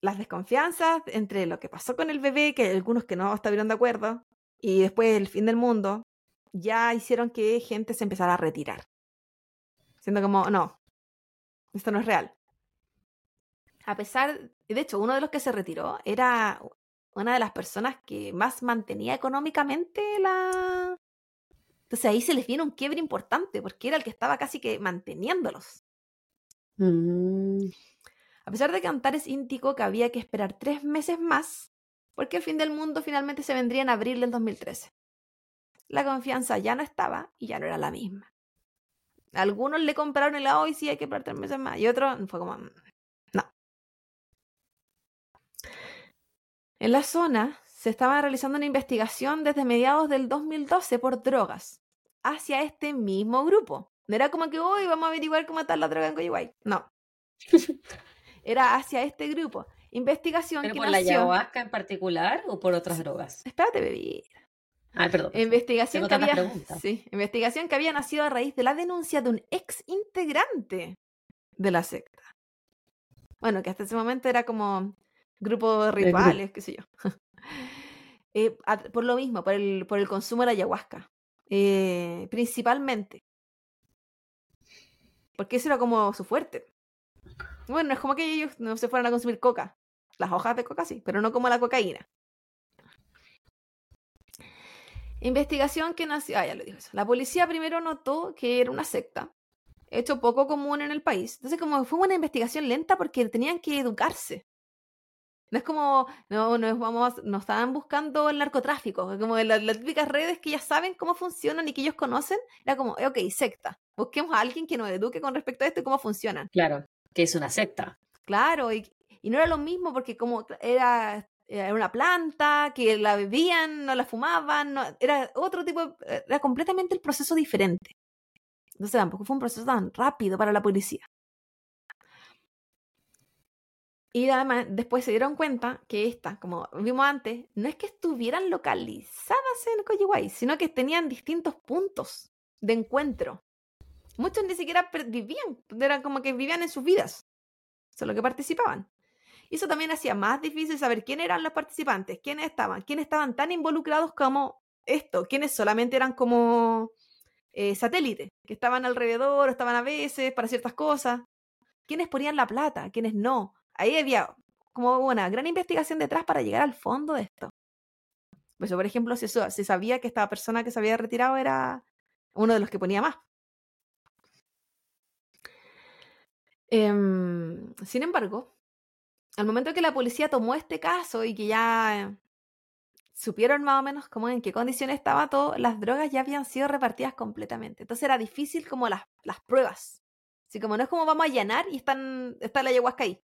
las desconfianzas entre lo que pasó con el bebé, que algunos que no estuvieron de acuerdo, y después el fin del mundo, ya hicieron que gente se empezara a retirar. Siendo como, no, esto no es real. A pesar, de hecho, uno de los que se retiró era una de las personas que más mantenía económicamente la... Entonces ahí se les viene un quiebre importante, porque era el que estaba casi que manteniéndolos. Mm. A pesar de que Antares indicó que había que esperar tres meses más, porque el fin del mundo finalmente se vendría en abril del 2013. La confianza ya no estaba y ya no era la misma. Algunos le compraron el y sí hay que esperar tres meses más, y otros fue como, mm, no. En la zona se estaba realizando una investigación desde mediados del 2012 por drogas hacia este mismo grupo. No era como que hoy vamos a averiguar cómo está la droga en Coyihuay. No. era hacia este grupo. Investigación ¿Pero por la ayahuasca en particular o por otras drogas? Espérate, bebé. Ah, perdón. Investigación que, había, sí, investigación que había nacido a raíz de la denuncia de un ex integrante de la secta. Bueno, que hasta ese momento era como grupo de rituales, qué sé yo. Eh, por lo mismo, por el, por el consumo de la ayahuasca. Eh, principalmente. Porque eso era como su fuerte. Bueno, es como que ellos no se fueran a consumir coca. Las hojas de coca sí, pero no como la cocaína. Investigación que nació. Ah, ya lo dijo eso. La policía primero notó que era una secta, hecho poco común en el país. Entonces, como fue una investigación lenta porque tenían que educarse. No es como, no, no, vamos, no estaban buscando el narcotráfico, como las, las, típicas redes que ya saben cómo funcionan y que ellos conocen. Era como, ok, secta. Busquemos a alguien que nos eduque con respecto a esto y cómo funcionan. Claro que es una secta. Claro, y, no era lo mismo porque como era, era, una planta, que la bebían, no la fumaban, no, era otro tipo, era completamente el proceso diferente. Entonces tampoco fue un proceso tan rápido para la policía. Y además, después se dieron cuenta que estas, como vimos antes, no es que estuvieran localizadas en Coyihuay, sino que tenían distintos puntos de encuentro. Muchos ni siquiera vivían, eran como que vivían en sus vidas, solo que participaban. Y eso también hacía más difícil saber quién eran los participantes, quiénes estaban, quiénes estaban tan involucrados como esto, quiénes solamente eran como eh, satélites, que estaban alrededor, estaban a veces para ciertas cosas, quiénes ponían la plata, quiénes no. Ahí había como una gran investigación detrás para llegar al fondo de esto. Pues, por ejemplo, si se sabía que esta persona que se había retirado era uno de los que ponía más. Em, sin embargo, al momento que la policía tomó este caso y que ya supieron más o menos cómo en qué condiciones estaba todo, las drogas ya habían sido repartidas completamente. Entonces era difícil como las, las pruebas. Así como no es como vamos a llenar y están, está la ayahuasca ahí.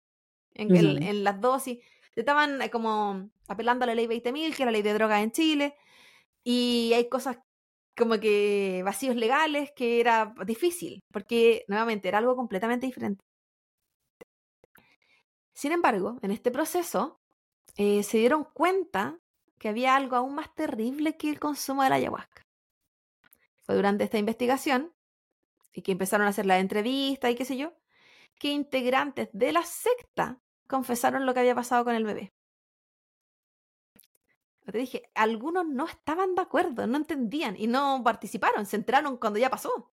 En, en las dosis. Estaban eh, como apelando a la ley 20.000, que era la ley de drogas en Chile. Y hay cosas como que vacíos legales que era difícil, porque nuevamente era algo completamente diferente. Sin embargo, en este proceso, eh, se dieron cuenta que había algo aún más terrible que el consumo de la ayahuasca. Fue durante esta investigación y que empezaron a hacer la entrevista y qué sé yo, que integrantes de la secta confesaron lo que había pasado con el bebé. Te dije, algunos no estaban de acuerdo, no entendían y no participaron, se enteraron cuando ya pasó.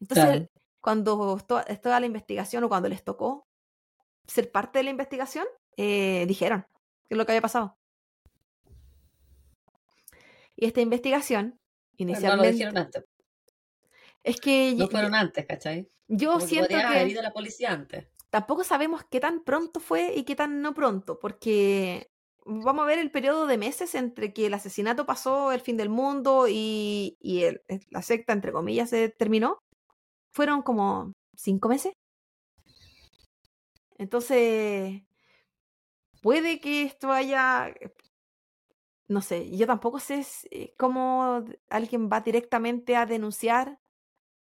Entonces, cuando toda la investigación o cuando les tocó ser parte de la investigación, eh, dijeron qué es lo que había pasado. Y esta investigación, inicialmente... no lo dijeron antes. Es que... No fueron antes, ¿cachai? Yo siento que... haber ido la policía antes. Tampoco sabemos qué tan pronto fue y qué tan no pronto, porque vamos a ver el periodo de meses entre que el asesinato pasó, el fin del mundo y, y el, la secta, entre comillas, se terminó. Fueron como cinco meses. Entonces, puede que esto haya, no sé, yo tampoco sé cómo alguien va directamente a denunciar.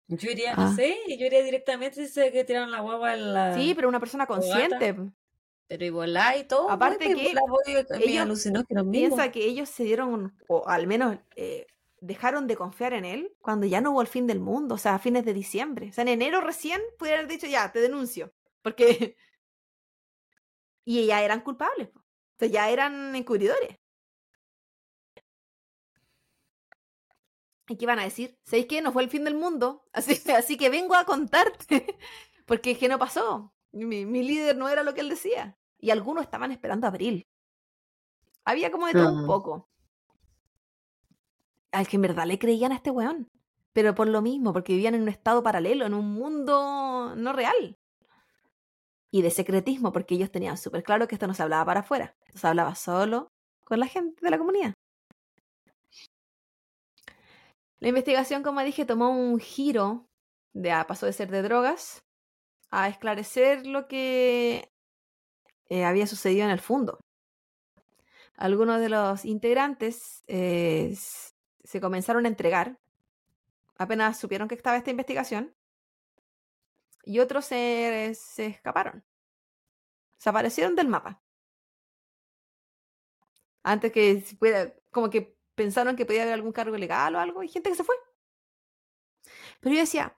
Yo iría, no ah. sé, yo iría directamente si que tiraron la guagua en la... Sí, pero una persona consciente. Pero igual y todo. Aparte que ellos piensa que ellos se dieron, o al menos eh, dejaron de confiar en él cuando ya no hubo el fin del mundo, o sea, a fines de diciembre. O sea, en enero recién pudieron haber dicho, ya, te denuncio. Porque y ya eran culpables. O sea, ya eran encubridores. ¿Y qué iban a decir? ¿Sabéis qué? No fue el fin del mundo. Así, así que vengo a contarte. Porque es que no pasó. Mi, mi, líder no era lo que él decía. Y algunos estaban esperando abril. Había como de todo un poco. Al que en verdad le creían a este weón. Pero por lo mismo, porque vivían en un estado paralelo, en un mundo no real y de secretismo, porque ellos tenían súper claro que esto no se hablaba para afuera, esto se hablaba solo con la gente de la comunidad. La investigación, como dije, tomó un giro, de, pasó de ser de drogas a esclarecer lo que eh, había sucedido en el fondo. Algunos de los integrantes eh, se comenzaron a entregar, apenas supieron que estaba esta investigación, y otros se, se escaparon. Se aparecieron del mapa. Antes que pueda, como que pensaron que podía haber algún cargo legal o algo, y gente que se fue. Pero yo decía,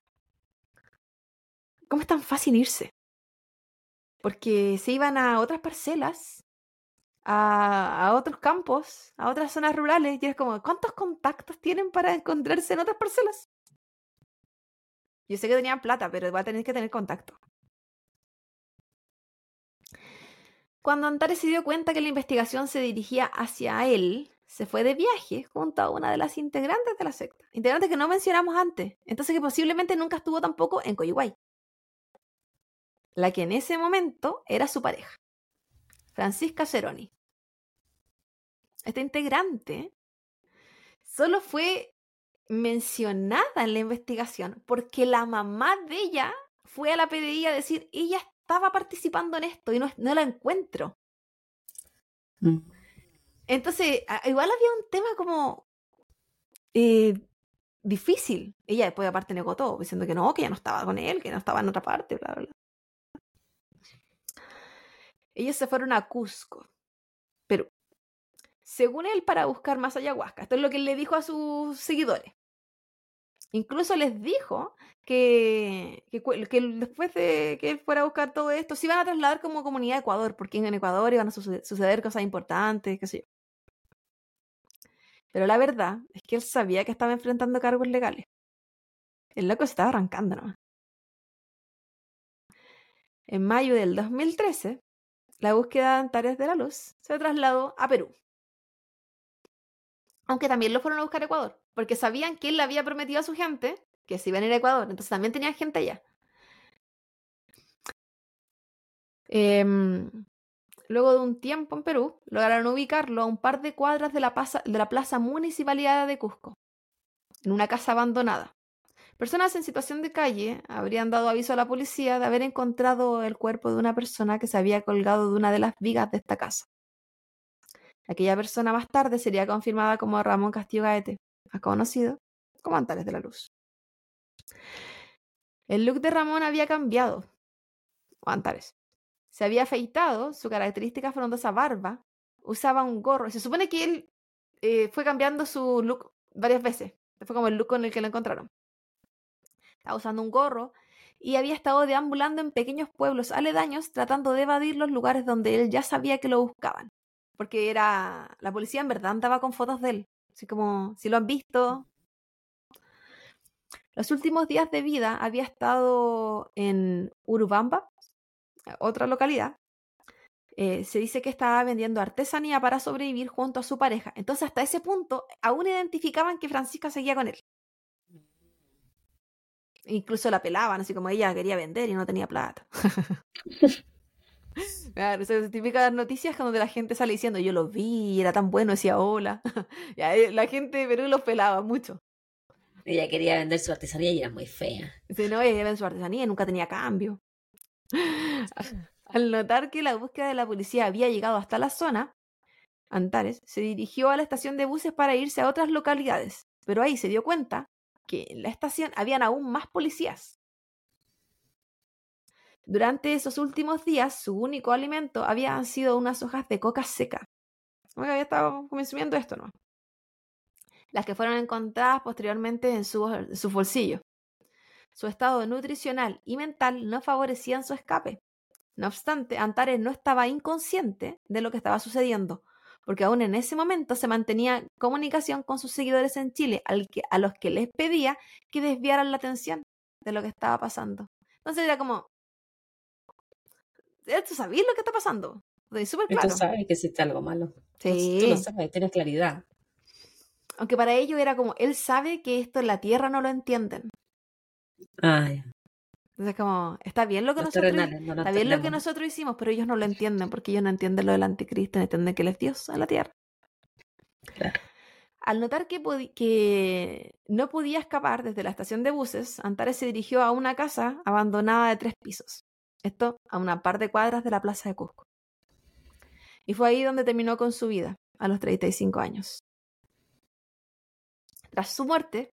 ¿cómo es tan fácil irse? Porque se iban a otras parcelas, a, a, otros campos, a otras zonas rurales, y es como, ¿cuántos contactos tienen para encontrarse en otras parcelas? Yo sé que tenían plata, pero va a tener que tener contacto. Cuando Antares se dio cuenta que la investigación se dirigía hacia él, se fue de viaje junto a una de las integrantes de la secta. Integrantes que no mencionamos antes. Entonces que posiblemente nunca estuvo tampoco en Coyhuay. La que en ese momento era su pareja. Francisca Ceroni. Esta integrante solo fue mencionada en la investigación porque la mamá de ella fue a la PDI a decir, ella estaba participando en esto y no, la encuentro. Mm. Entonces, igual había un tema como eh, difícil. Ella después aparte negó todo, diciendo que no, que ya no estaba con él, que no estaba en otra parte, bla, bla. Ellos se fueron a Cusco, Perú según él, para buscar más ayahuasca. Esto es lo que él le dijo a sus seguidores. Incluso les dijo que, que, después de que él fuera a buscar todo esto, se iban a trasladar como comunidad a Ecuador, porque en Ecuador iban a suceder, cosas importantes, qué sé yo. Pero la verdad es que él sabía que estaba enfrentando cargos legales. El loco se estaba arrancando nomás. En mayo del 2013, la búsqueda de Antares de la Luz se trasladó a Perú aunque también lo fueron a buscar a Ecuador, porque sabían que él le había prometido a su gente que se iban a ir a Ecuador, entonces también tenía gente allá. Em, luego de un tiempo en Perú, lograron ubicarlo a un par de cuadras de la, de la plaza municipalidad de Cusco, en una casa abandonada. Personas en situación de calle habrían dado aviso a la policía de haber encontrado el cuerpo de una persona que se había colgado de una de las vigas de esta casa. Aquella persona más tarde sería confirmada como Ramón Castillo Gaete, conocido como Antares de la Luz. El look de Ramón había cambiado, Antares. Se había afeitado su característica frondosa barba usaba un gorro. Se supone que él eh, fue cambiando su look varias veces. Fue como el look con el que lo encontraron. Estaba usando un gorro y había estado deambulando en pequeños pueblos aledaños tratando de evadir los lugares donde él ya sabía que lo buscaban. Porque era. La policía en verdad andaba con fotos de él. Así como, si lo han visto. Los últimos días de vida había estado en Urubamba, otra localidad. Eh, se dice que estaba vendiendo artesanía para sobrevivir junto a su pareja. Entonces, hasta ese punto, aún identificaban que Francisca seguía con él. Incluso la pelaban, así como ella quería vender y no tenía plata. Claro, esas típicas noticias donde la gente sale diciendo yo lo vi, era tan bueno, decía hola. Eh, la gente de Perú los pelaba mucho. Ella quería vender su artesanía y era muy fea. Dice, no, ella vender su artesanía y nunca tenía cambio. Al notar que la búsqueda de la policía había llegado hasta la zona, Antares se dirigió a la estación de buses para irse a otras localidades, pero ahí se dio cuenta que en la estación habían aún más policías. Durante esos últimos días, su único alimento habían sido unas hojas de coca seca. había estado consumiendo esto, ¿no? Las que fueron encontradas posteriormente en su, en su bolsillo. Su estado nutricional y mental no favorecían su escape. No obstante, Antares no estaba inconsciente de lo que estaba sucediendo, porque aún en ese momento se mantenía comunicación con sus seguidores en Chile, al que, a los que les pedía que desviaran la atención de lo que estaba pasando. Entonces era como, ¿tú sabías lo que está pasando? Súper claro. Tú sabes que existe algo malo. Sí. Tú, lo sabes, tienes claridad. Aunque para ellos era como, él sabe que esto en la Tierra no lo entienden. Ah, ya. Entonces como, está bien lo que nosotros está bien lo que nosotros hicimos, pero ellos no lo entienden porque ellos no entienden lo del anticristo, no entienden que él es Dios en la tierra. Al notar que, que no podía escapar desde la estación de buses, Antares se dirigió a una casa abandonada de tres pisos. Esto a una par de cuadras de la plaza de Cusco. Y fue ahí donde terminó con su vida, a los 35 años. Tras su muerte,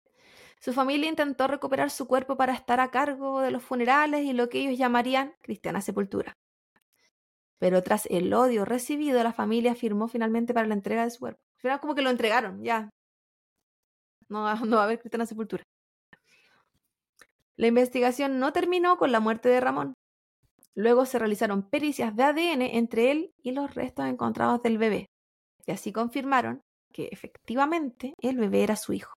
su familia intentó recuperar su cuerpo para estar a cargo de los funerales y lo que ellos llamarían cristiana sepultura. Pero tras el odio recibido, la familia firmó finalmente para la entrega de su cuerpo. Era como que lo entregaron, ya. No, no va a haber cristiana sepultura. La investigación no terminó con la muerte de Ramón. Luego se realizaron pericias de ADN entre él y los restos encontrados del bebé. Y así confirmaron que efectivamente el bebé era su hijo.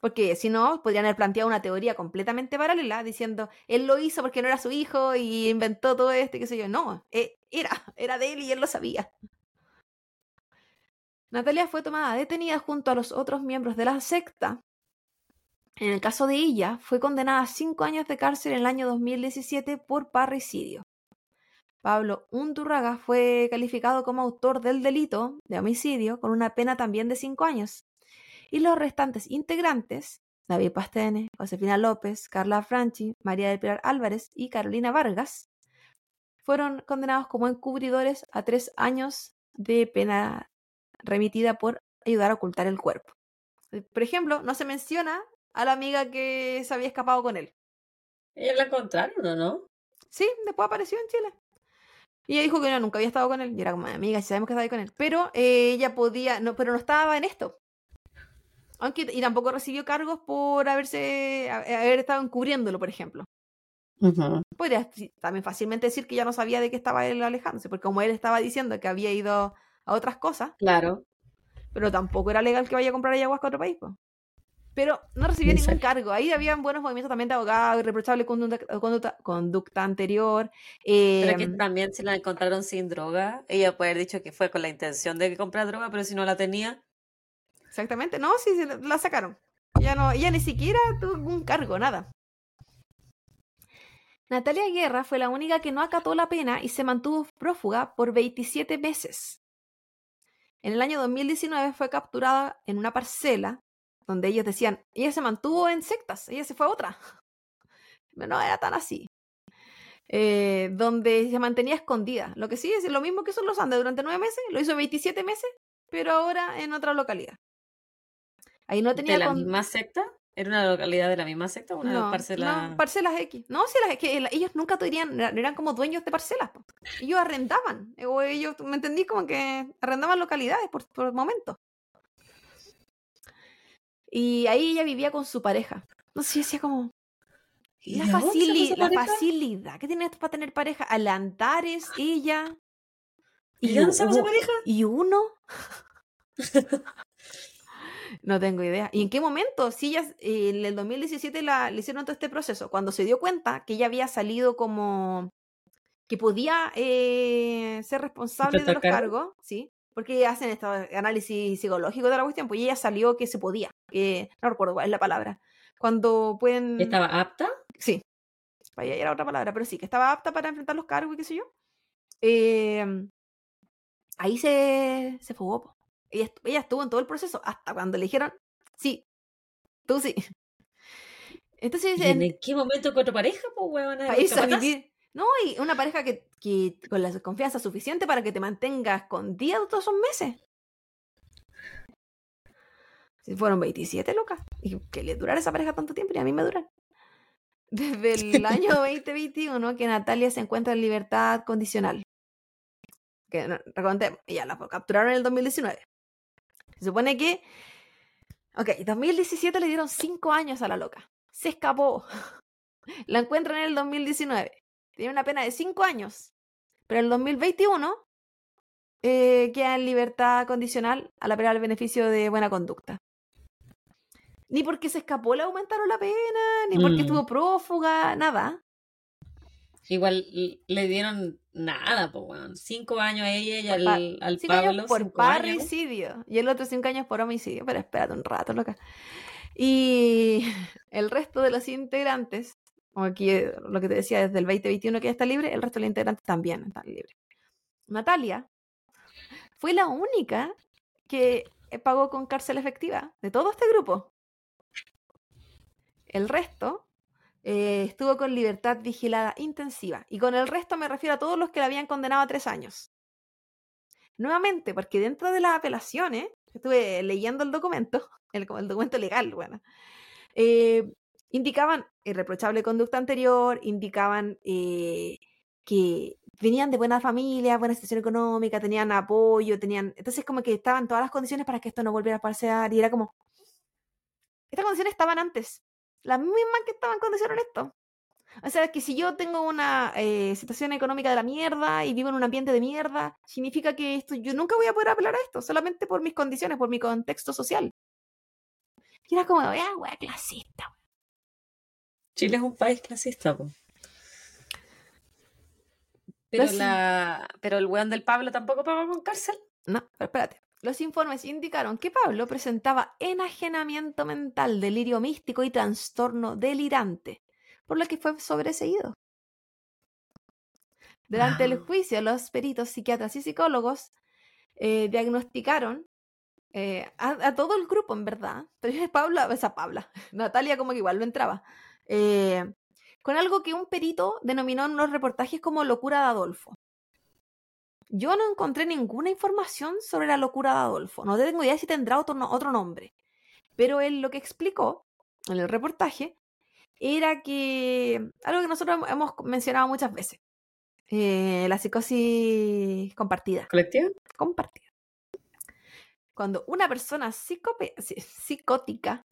Porque si no, podrían haber planteado una teoría completamente paralela diciendo, él lo hizo porque no era su hijo y inventó todo esto y qué sé yo. No, e, era, era de él y él lo sabía. Natalia fue tomada detenida junto a los otros miembros de la secta. En el caso de ella, fue condenada a cinco años de cárcel en el año 2017 por parricidio. Pablo Undurraga fue calificado como autor del delito de homicidio con una pena también de cinco años y los restantes integrantes, David Pastene, Josefina López, Carla Franchi, María del Pilar Álvarez y Carolina Vargas, fueron condenados como encubridores a tres años de pena remitida por ayudar a ocultar el cuerpo. Por ejemplo, no se menciona a la amiga que se había escapado con él. ¿Ella la encontraron o no? Sí, después apareció en Chile. Y ella dijo que no, nunca había estado con él. Y era como, amiga, si sabemos que estaba ahí con él. Pero eh, ella podía, no, pero no estaba en esto. Aunque, y tampoco recibió cargos por haberse haber estado encubriéndolo, por ejemplo. Podría también fácilmente decir que ya no sabía de qué estaba él alejándose, porque como él estaba diciendo que había ido a otras cosas. Claro. Pero tampoco era legal que vaya a comprar ayahuasca a otro país. Pero no recibió ningún cargo. Ahí habían buenos movimientos también de abogado, irreprochable conducta, conducta, anterior. pero que em, también se la encontraron sin droga. Ella puede haber dicho que fue con la intención de comprar droga, pero si no la tenía, Exactamente, no, sí, la sacaron. Ya no, ella ni siquiera tuvo un cargo, nada. Natalia Guerra fue la única que no acató la pena y se mantuvo prófuga por 27 meses. En el año 2019 fue capturada en una parcela donde ellos decían, ella se mantuvo en sectas, ella se fue a otra. Pero no era tan así. Eh, donde se mantenía escondida. Lo que sí es lo mismo que son los Andes durante nueve meses, lo hizo 27 meses, pero ahora en otra localidad. Ahí no tenía ¿De la misma secta? ¿Era una localidad de la misma secta o una No, parcela? no, parcelas X. No, si las, que ellos nunca tenían, eran como dueños de parcelas. Ellos arrendaban. eh, O ellos, ¿me entendí? Como que arrendaban localidades por, por momentos. Y ahí ella vivía con su pareja. No sé, decía como, ¿Y la, facili- la facilidad que tiene esto para tener pareja. Al Antares, ella. ¿Y de dónde esa pareja? ¿Y uno? no tengo idea. ¿Y en qué momento? Si ella eh, en el 2017 la, le hicieron todo este proceso, cuando se dio cuenta que ella había salido como que podía eh, ser responsable de ¿Enfrentar los cargo? cargos, ¿sí? Porque hacen este análisis psicológico de la cuestión, pues ella salió que se podía, que no recuerdo cuál es la palabra. Cuando pueden... ¿Estaba apta? Sí, para ella era otra palabra, pero sí, que estaba apta para enfrentar los cargos y qué sé yo. Eh, ahí se, se fugó. Ella, ella estuvo en todo el proceso hasta cuando le dijeron, sí, tú sí. Entonces, ¿Y en, en qué momento encontró pareja, pues, huevona? para irse vivir. No, y una pareja que, que con la confianza suficiente para que te mantenga escondida todos esos meses. Si fueron 27 locas. Y que le durara esa pareja tanto tiempo y a mí me duran. Desde el año 2021 que Natalia se encuentra en libertad condicional. Que recordemos, ya la capturaron en el 2019. Se supone que. Ok, 2017 le dieron 5 años a la loca. Se escapó. La encuentran en el 2019. Tiene una pena de 5 años. Pero en el 2021 eh, queda en libertad condicional a la pena del beneficio de buena conducta. Ni porque se escapó le aumentaron la pena, ni porque Mm. estuvo prófuga, nada. Igual le dieron nada, pues, weón. Cinco años a ella y al, al Cinco Pablo. años por cinco años. parricidio y el otro cinco años por homicidio. Pero espérate un rato, loca. Y el resto de los integrantes, como aquí lo que te decía desde el 2021 que ya está libre, el resto de los integrantes también están libres. Natalia fue la única que eh, pagó con cárcel efectiva de todo este grupo. El resto eh, estuvo con libertad vigilada intensiva. Y con el resto me refiero a todos los que la habían condenado a tres años. Nuevamente, porque dentro de las apelaciones, estuve leyendo el documento, el, el documento legal, bueno, indicaban irreprochable conducta anterior, indicaban eh, que venían de buena familia, buena situación económica, tenían apoyo, tenían... Entonces como que estaban todas las condiciones para que esto no volviera a pasar y era como... Estas condiciones estaban antes, las mismas que estaban cuando hicieron esto. O sea, que si yo tengo una eh, situación económica de la mierda y vivo en un ambiente de mierda, significa que esto, yo nunca voy a poder apelar a esto, solamente por mis condiciones, por mi contexto social. Y era como, ah, wea, clasista. Chile es un país clasista. Pero, Los- la... Pero el weón del Pablo tampoco pagó con cárcel. No, pero espérate. Los informes indicaron que Pablo presentaba enajenamiento mental, delirio místico y trastorno delirante, por lo que fue sobreseído. Durante el Ah. juicio, los peritos psiquiatras y psicólogos eh, diagnosticaron eh, a, a todo el grupo, en verdad, pero es Paula, esa Paula, Natalia como que igual no entraba, eh, con algo que un perito denominó en los reportajes como locura de Adolfo. Yo no encontré ninguna información sobre la locura de Adolfo. No tengo idea si tendrá otro, otro nombre. Pero él lo que explicó en el reportaje era que algo que nosotros hem- hemos mencionado muchas veces. eh, la psicosis compartida. ¿Colectivo? Compartida. Cuando una persona psicótica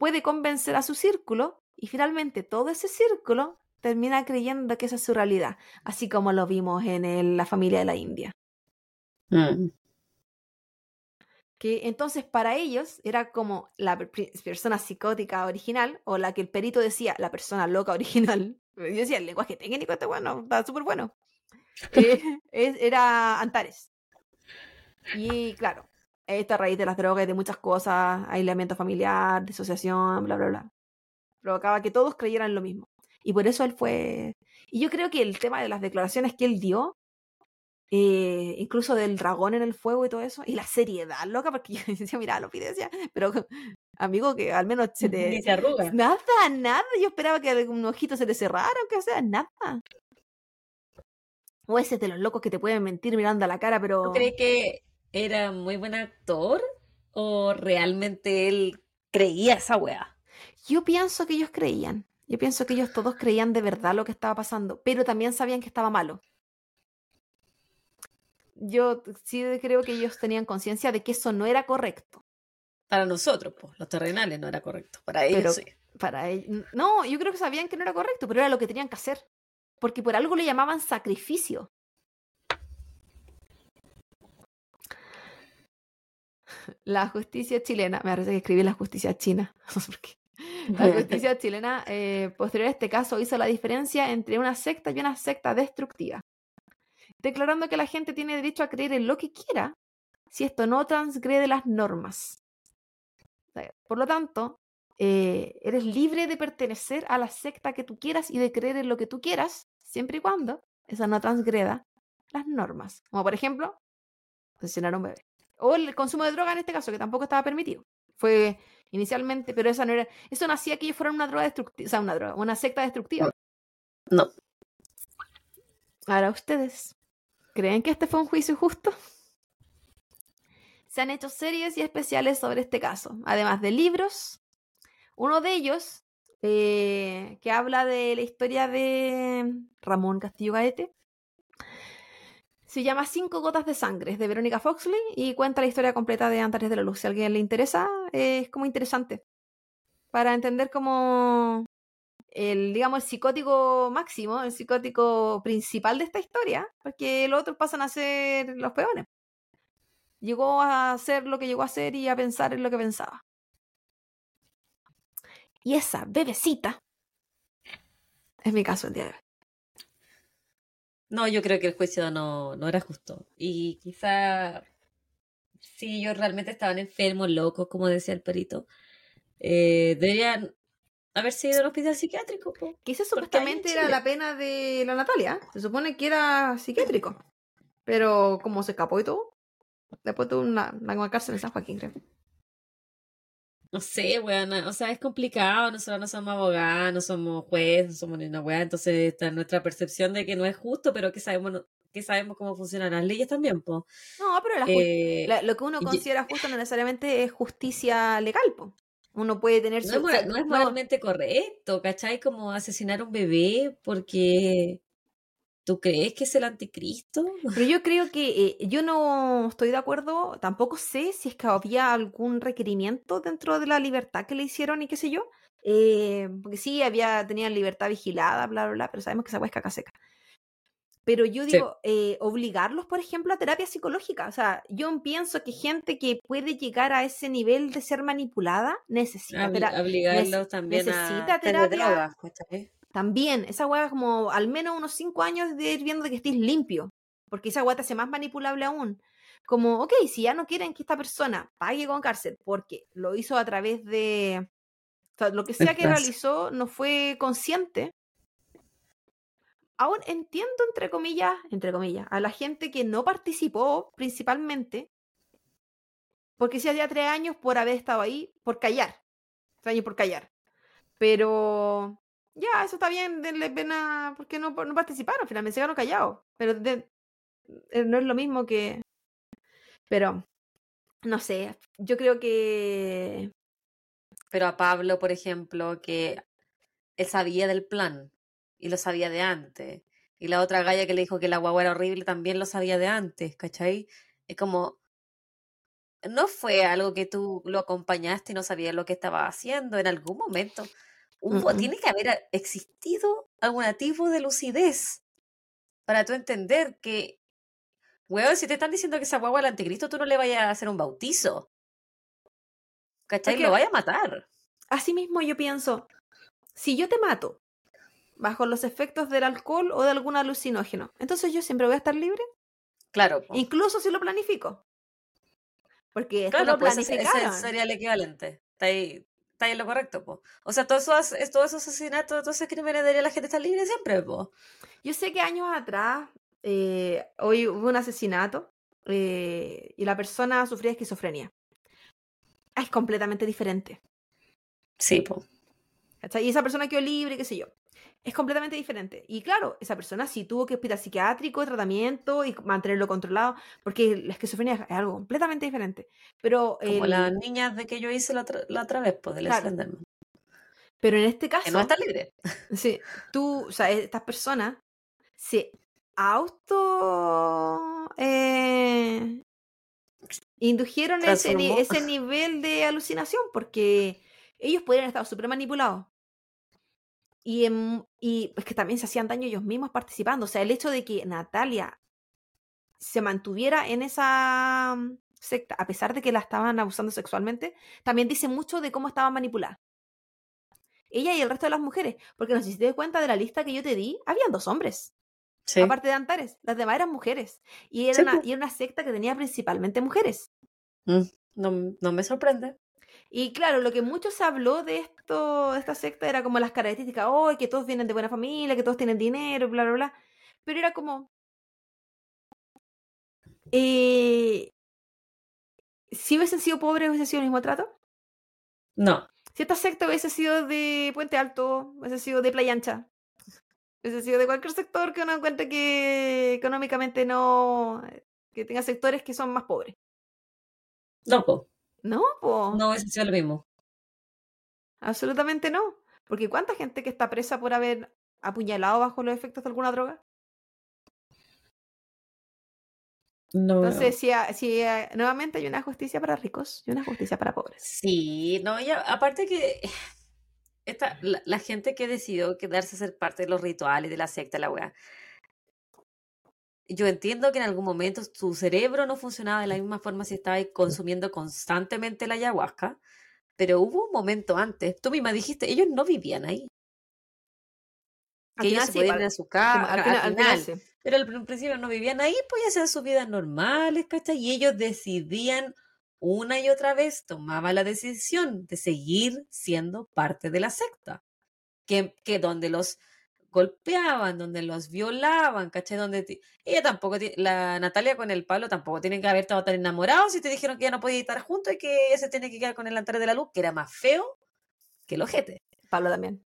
puede convencer a su círculo y finalmente todo ese círculo termina creyendo que esa es su realidad, así como lo vimos en el- la familia de la India. Mm. que entonces para ellos era como la persona psicótica original o la que el perito decía la persona loca original. Yo decía, el lenguaje técnico está bueno, está súper bueno. Eh, es- era Antares. Y claro, esta raíz de las drogas y de muchas cosas, aislamiento familiar, disociación, bla, bla, bla, provocaba que todos creyeran lo mismo. Y por eso él fue... Y yo creo que el tema de las declaraciones que él dio eh, incluso del dragón en el fuego y todo eso, y la seriedad, loca, porque yo decía, mira, lo pide, decía, pero amigo, que al menos se te... Ni se arruga. Nada, nada, yo esperaba que algún ojito se te cerrara, aunque sea, nada. O ese de los locos que te pueden mentir mirando a la cara, pero... ¿Tú crees que era muy buen actor? ¿O realmente él creía esa weá? Yo pienso que ellos creían. Yo pienso que ellos todos creían de verdad lo que estaba pasando, pero también sabían que estaba malo. Yo sí creo que ellos tenían conciencia de que eso no era correcto. Para nosotros, pues, los terrenales no era correcto. Para ellos sí. Para ellos, no, yo creo que sabían que no era correcto, pero era lo que tenían que hacer. Porque por algo le llamaban sacrificio. La justicia chilena, me parece que escribí la justicia china, La justicia chilena, eh, posterior a este caso, hizo la diferencia entre una secta y una secta destructiva, declarando que la gente tiene derecho a creer en lo que quiera si esto no transgrede las normas. Por lo tanto, eh, eres libre de pertenecer a la secta que tú quieras y de creer en lo que tú quieras, siempre y cuando esa no transgreda las normas. Como por ejemplo, asesinar a un bebé. O el consumo de droga en este caso, que tampoco estaba permitido. Fue inicialmente, pero esa no era. Eso no hacía que ellos fueran una droga destructiva, o sea, una droga, una secta destructiva. No. Ahora ustedes, ¿creen que este fue un juicio justo? Se han hecho series y especiales sobre este caso, además de libros. Uno de ellos, eh, que habla de la historia de Ramón Castillo Gaete, se llama Cinco gotas de sangre, de Verónica Foxley, y cuenta la historia completa de Antares de la Luz. Si a alguien le interesa, es como interesante. Para entender cómo el, digamos, el psicótico máximo, el psicótico principal de esta historia, porque los otros pasan a ser los peones. Llegó a hacer lo que llegó a hacer y a pensar en lo que pensaba. Y esa bebecita es mi caso el día de hoy. No, yo creo que el juicio no, no era justo. Y quizá si ellos realmente estaban enfermos, locos, como decía el perito, eh, deberían haber sido un hospital psiquiátrico. Quizás supuestamente era la pena de la Natalia. Se supone que era psiquiátrico. Pero como se escapó y todo, después tuvo una, una cárcel en San Joaquín, creo. No sé, weón, o sea, es complicado, nosotros no somos abogados, no somos jueces, no somos ni una weá, entonces está nuestra percepción de que no es justo, pero que sabemos que sabemos cómo funcionan las leyes también, po. No, pero eh, lo que uno considera justo no necesariamente es justicia legal, po. Uno puede tener su... No, no es moralmente correcto, ¿cachai? Como asesinar a un bebé porque ¿Tú crees que es el anticristo? Pero yo creo que eh, yo no estoy de acuerdo, tampoco sé si es que había algún requerimiento dentro de la libertad que le hicieron y qué sé yo. Eh, porque sí, había, tenían libertad vigilada, bla, bla, bla, pero sabemos que esa es caca seca. Pero yo digo, eh, obligarlos, por ejemplo, a terapia psicológica. O sea, yo pienso que gente que puede llegar a ese nivel de ser manipulada necesita, Obligarlos también necesita terapia. También, esa weá como al menos unos cinco años de ir viendo que estés limpio, porque esa weá te hace más manipulable aún. Como, ok, si ya no quieren que esta persona pague con cárcel porque lo hizo a través de... O sea, lo que sea que realizó no fue consciente. Aún entiendo, entre comillas, entre comillas, a la gente que no participó principalmente, porque si hacía tres años por haber estado ahí, por callar. Tres años por callar. Pero ya, eso está bien, denle pena, porque no, no participaron, finalmente se quedaron callados. Pero eh, no es lo mismo que... Pero, no sé, yo creo que... Pero a Pablo, por ejemplo, que él sabía del plan y lo sabía de antes. Y la otra galla que le dijo que la guagua era horrible también lo sabía de antes, ¿cachai? Es como, no fue algo que tú lo acompañaste y no sabías lo que estaba haciendo en algún momento tiene que haber existido algún tipo de lucidez para tú entender que, weón, si te están diciendo que esa guagua al anticristo, tú no le vayas a hacer un bautizo. ¿Cachai? lo vaya a matar. Así mismo yo pienso, si yo te mato bajo los efectos del alcohol o de algún alucinógeno, entonces yo siempre voy a estar libre. Claro. Incluso si lo planifico. Porque esto claro, lo pues ese, sería el equivalente. Está ahí, está en lo correcto, po. O sea, todos esos, todos esos asesinatos, todos esos crímenes debería la gente estar libre siempre, po. Yo sé que años atrás, eh, hoy hubo un asesinato eh, y la persona sufría esquizofrenia. Es completamente diferente. Sí, po. Y esa persona quedó libre, qué sé yo es completamente diferente. Y claro, esa persona sí tuvo que hospital psiquiátrico, tratamiento y mantenerlo controlado, porque la esquizofrenia es algo completamente diferente. Pero Como las niñas de que yo hice la otra, la otra vez, pues, del claro. Pero en este caso. Que no está libre. Sí, tú, o sea, estas personas se auto. eh, indujeron ese, ese nivel de alucinación porque ellos podrían estar súper manipulados. Y, en- y es que también se hacían daño ellos mismos participando. O sea, el hecho de que Natalia se mantuviera en esa mm, secta, a pesar de que la estaban abusando sexualmente, también dice mucho de cómo estaban manipuladas. Ella y el resto de las mujeres. Porque no sé si te das cuenta de la lista que yo te di, habían dos hombres, Sí. aparte de Antares. Las demás eran mujeres. Y era, Sí, una, po. y era una secta que tenía principalmente mujeres. Mm, No, no me sorprende. Y claro, lo que mucho se habló de esto, de esta secta, era como las características, oh, que todos vienen de buena familia, que todos tienen dinero, bla, bla, bla. Pero era como. eh, si hubiesen sido pobres, hubiese sido el mismo trato. No. Si esta secta hubiese sido de Puente Alto, hubiese sido de Playa Ancha, hubiese sido de cualquier sector que uno encuentre que económicamente no. que tenga sectores que son más pobres. No. No, po. No sido lo mismo. Absolutamente no. Porque ¿cuánta gente que está presa por haber apuñalado bajo los efectos de alguna droga? No. Entonces, si, si nuevamente hay una justicia para ricos y una justicia para pobres. Sí, no, ya, aparte que esta, la, la gente que decidió quedarse a ser parte de los rituales de la secta, la weá. Yo entiendo que en algún momento tu cerebro no funcionaba de la misma forma si estabas consumiendo constantemente la ayahuasca, pero hubo un momento antes, tú misma dijiste, ellos no vivían ahí, que ellos se sí, podían ir a su casa, al final- al final sí. pero al pr- principio no vivían ahí, podían hacer sus vidas normales, ¿cachai? Y ellos decidían una y otra vez, tomaban la decisión de seguir siendo parte de la secta. Que, que donde los golpeaban, donde los violaban, ¿cachai? Donde ella tampoco, la Natalia con el Pablo tampoco tienen que haber estado tan enamorados y te dijeron que ya no podía estar juntos y que ella se tiene que quedar con el altar de la luz, que era más feo que el ojete. Pablo también.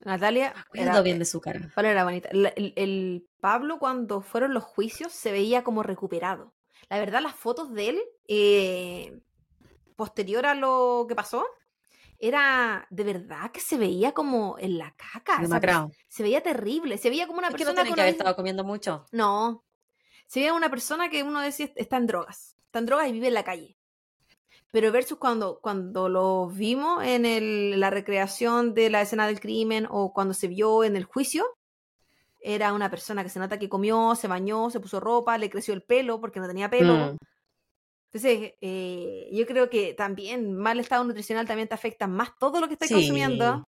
Natalia Cuidado era, bien de su cara. Pablo era bonita. El Pablo cuando fueron los juicios se veía como recuperado. La verdad, las fotos de él, eh, posterior a lo que pasó, era de verdad que se veía como en la caca. pers- se veía terrible. Se veía como una Es que no persona que haber estado comiendo mucho. No. Se veía una persona que uno decía está en drogas. Está en drogas y vive en la calle. Pero versus cuando, cuando lo vimos en el- la recreación de la escena del crimen o cuando se vio en el juicio, era una persona que se nota que comió, se bañó, se puso ropa, le creció el pelo porque no tenía pelo. Mm. Entonces, eh, yo creo que también mal estado nutricional también te afecta más todo lo que estás Sí. consumiendo.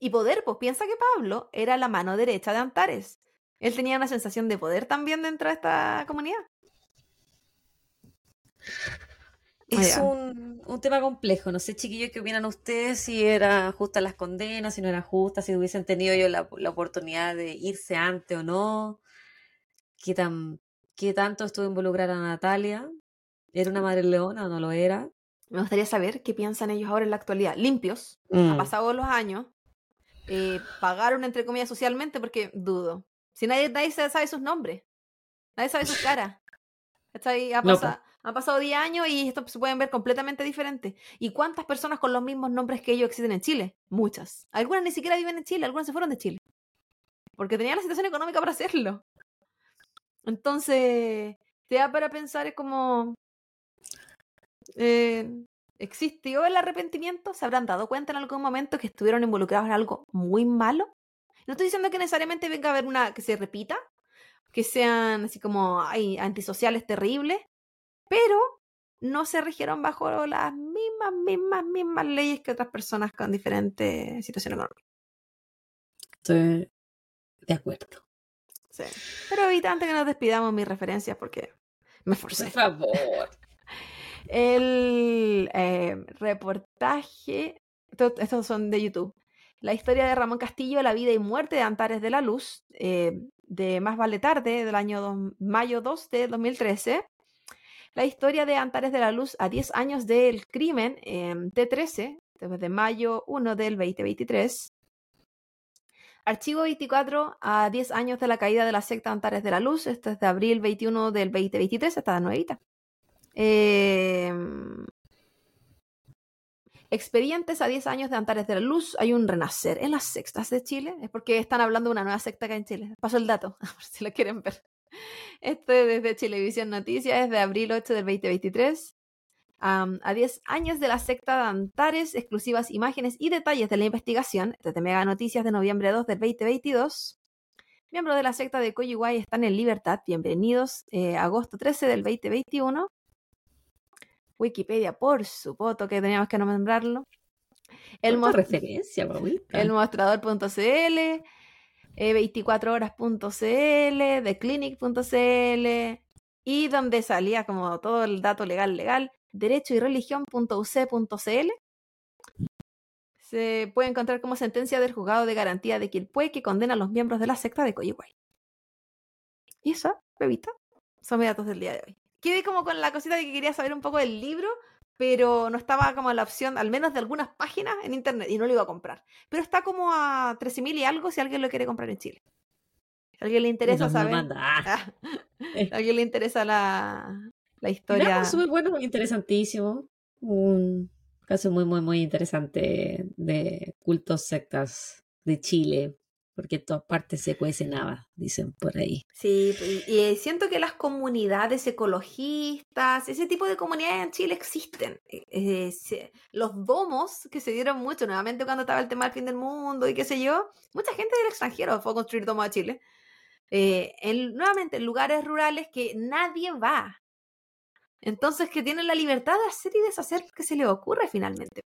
Y poder, pues piensa que Pablo era la mano derecha de Antares. Él tenía una sensación de poder también dentro de esta comunidad. Es un, un tema complejo. No sé, chiquillos, qué opinan ustedes si era justa las condenas, si no era justa, si hubiesen tenido ellos la, la oportunidad de irse antes o no. ¿Qué, tan, qué tanto estuvo involucrada Natalia? ¿Era una madre leona o no lo era? Me gustaría saber qué piensan ellos ahora en la actualidad. Limpios, han Mm. pasado los años, eh, pagaron entre comillas socialmente porque dudo. Si nadie, nadie sabe sus nombres, nadie sabe sus caras. ¿Cachai? Ha No, han pasado 10 años y esto se pueden ver completamente diferente. ¿Y cuántas personas con los mismos nombres que ellos existen en Chile? Muchas. Algunas ni siquiera viven en Chile, algunas se fueron de Chile. Porque tenían la situación económica para hacerlo. Entonces, te da para pensar, es como. eh, ¿Existió el arrepentimiento? ¿Se habrán dado cuenta en algún momento que estuvieron involucrados en algo muy malo? No estoy diciendo que necesariamente venga a haber una que se repita, que sean así como antisociales terribles, pero no se rigieron bajo las mismas, mismas, mismas leyes que otras personas con diferentes situaciones económicas. Estoy de acuerdo. Sí. Pero evita antes que nos despidamos mis referencias porque me Por esforcé. favor. El eh, reportaje, esto- estos son de YouTube. La historia de Ramón Castillo, la vida y muerte de Antares de la Luz, eh, de Más Vale Tarde, del año dos- mayo 2 de 2013. La historia de Antares de la Luz a 10 años del crimen, en T13, desde mayo 1 del 2023. Archivo 24 a 10 años de la caída de la secta Antares de la Luz. Esto es de abril 21 del 2023, esta nuevita. Eh, Expedientes a 10 años de Antares de la Luz. Hay un renacer en las sextas de Chile. Es porque están hablando de una nueva secta acá en Chile. Paso el dato, por si lo quieren ver. Este desde Chilevisión Noticias, es de abril 8 del 2023. A 10 años de la secta de Antares, exclusivas imágenes y detalles de la investigación. Desde Mega Noticias de noviembre 2 del 2022. Miembros de la secta de Coyihuay están en libertad. Bienvenidos. eh, agosto 13 del 2021. Wikipedia, por supuesto que teníamos que nombrarlo. El, mos- referencia, el mostrador.cl, eh, 24horas.cl, theclinic.cl y donde salía como todo el dato legal legal, derecho y religión.uc.cl. Se puede encontrar como sentencia del juzgado de garantía de Quilpué que condena a los miembros de la secta de Coyihuay. Y eso, bebita, son mis datos del día de hoy. Quedé como con la cosita de que quería saber un poco del libro, pero no estaba como la opción, al menos de algunas páginas en internet, y no lo iba a comprar. Pero está como a 13.000 y algo si alguien lo quiere comprar en Chile. Si a alguien le interesa Nos saber. Ah. Si alguien le interesa la, la Mira, historia. súper bueno, interesantísimo. Un caso muy, muy, muy interesante de cultos sectas de Chile, porque en todas partes se cuece nada, dicen por ahí. Sí, y, y siento que las comunidades ecologistas, ese tipo de comunidades en Chile existen. Eh, eh, se- los domos que se dieron mucho, nuevamente cuando estaba el tema del fin del mundo y qué sé yo, mucha gente del extranjero fue a construir domos a Chile. Eh, en- nuevamente, en lugares rurales que nadie va. Entonces, que tienen la libertad de hacer y deshacer lo que se les ocurre finalmente.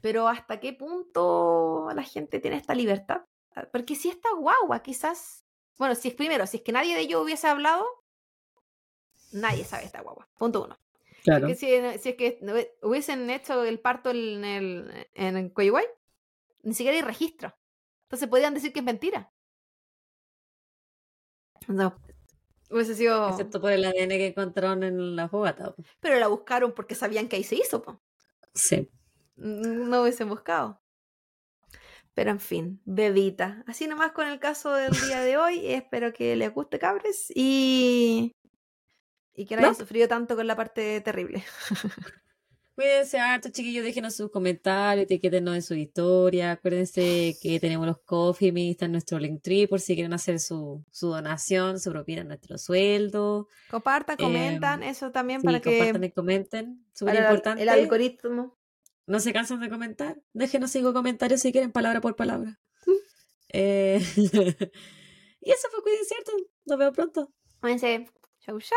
Pero ¿hasta qué punto la gente tiene esta libertad? Ah, Porque si esta guagua quizás bueno, si es primero, si es que nadie de ellos hubiese hablado, nadie sabe esta guagua. Punto uno. Claro. Que si, si es que hubie- hubiesen hecho el parto en el en ni siquiera hay registro. Entonces podían decir que es mentira. No. Hubiese sido. Excepto por el ADN que encontraron en la fogata. po. Pero la buscaron porque sabían que ahí se hizo, po. Sí. No hubiesen buscado. Pero en fin, bebita. Así nomás con el caso del día de hoy. Espero que les guste, cabres. Y. Y que no ¿No? hayan sufrido tanto con la parte terrible. Cuídense harto, chiquillos, déjenos sus comentarios, etiquétenos en su historia. Acuérdense que tenemos los Coffee Me, está en nuestro Linktree por si quieren hacer su, su donación, su propina nuestro sueldo. Compartan, comentan Em, eso también Sí, para que. compartan y comenten. Súper importante. el algoritmo. No se cansan de comentar. Déjenos cinco comentarios si quieren, palabra por palabra. Eh, y eso fue Cuídense harto. Nos vemos pronto. Cuídense. Chau, chau.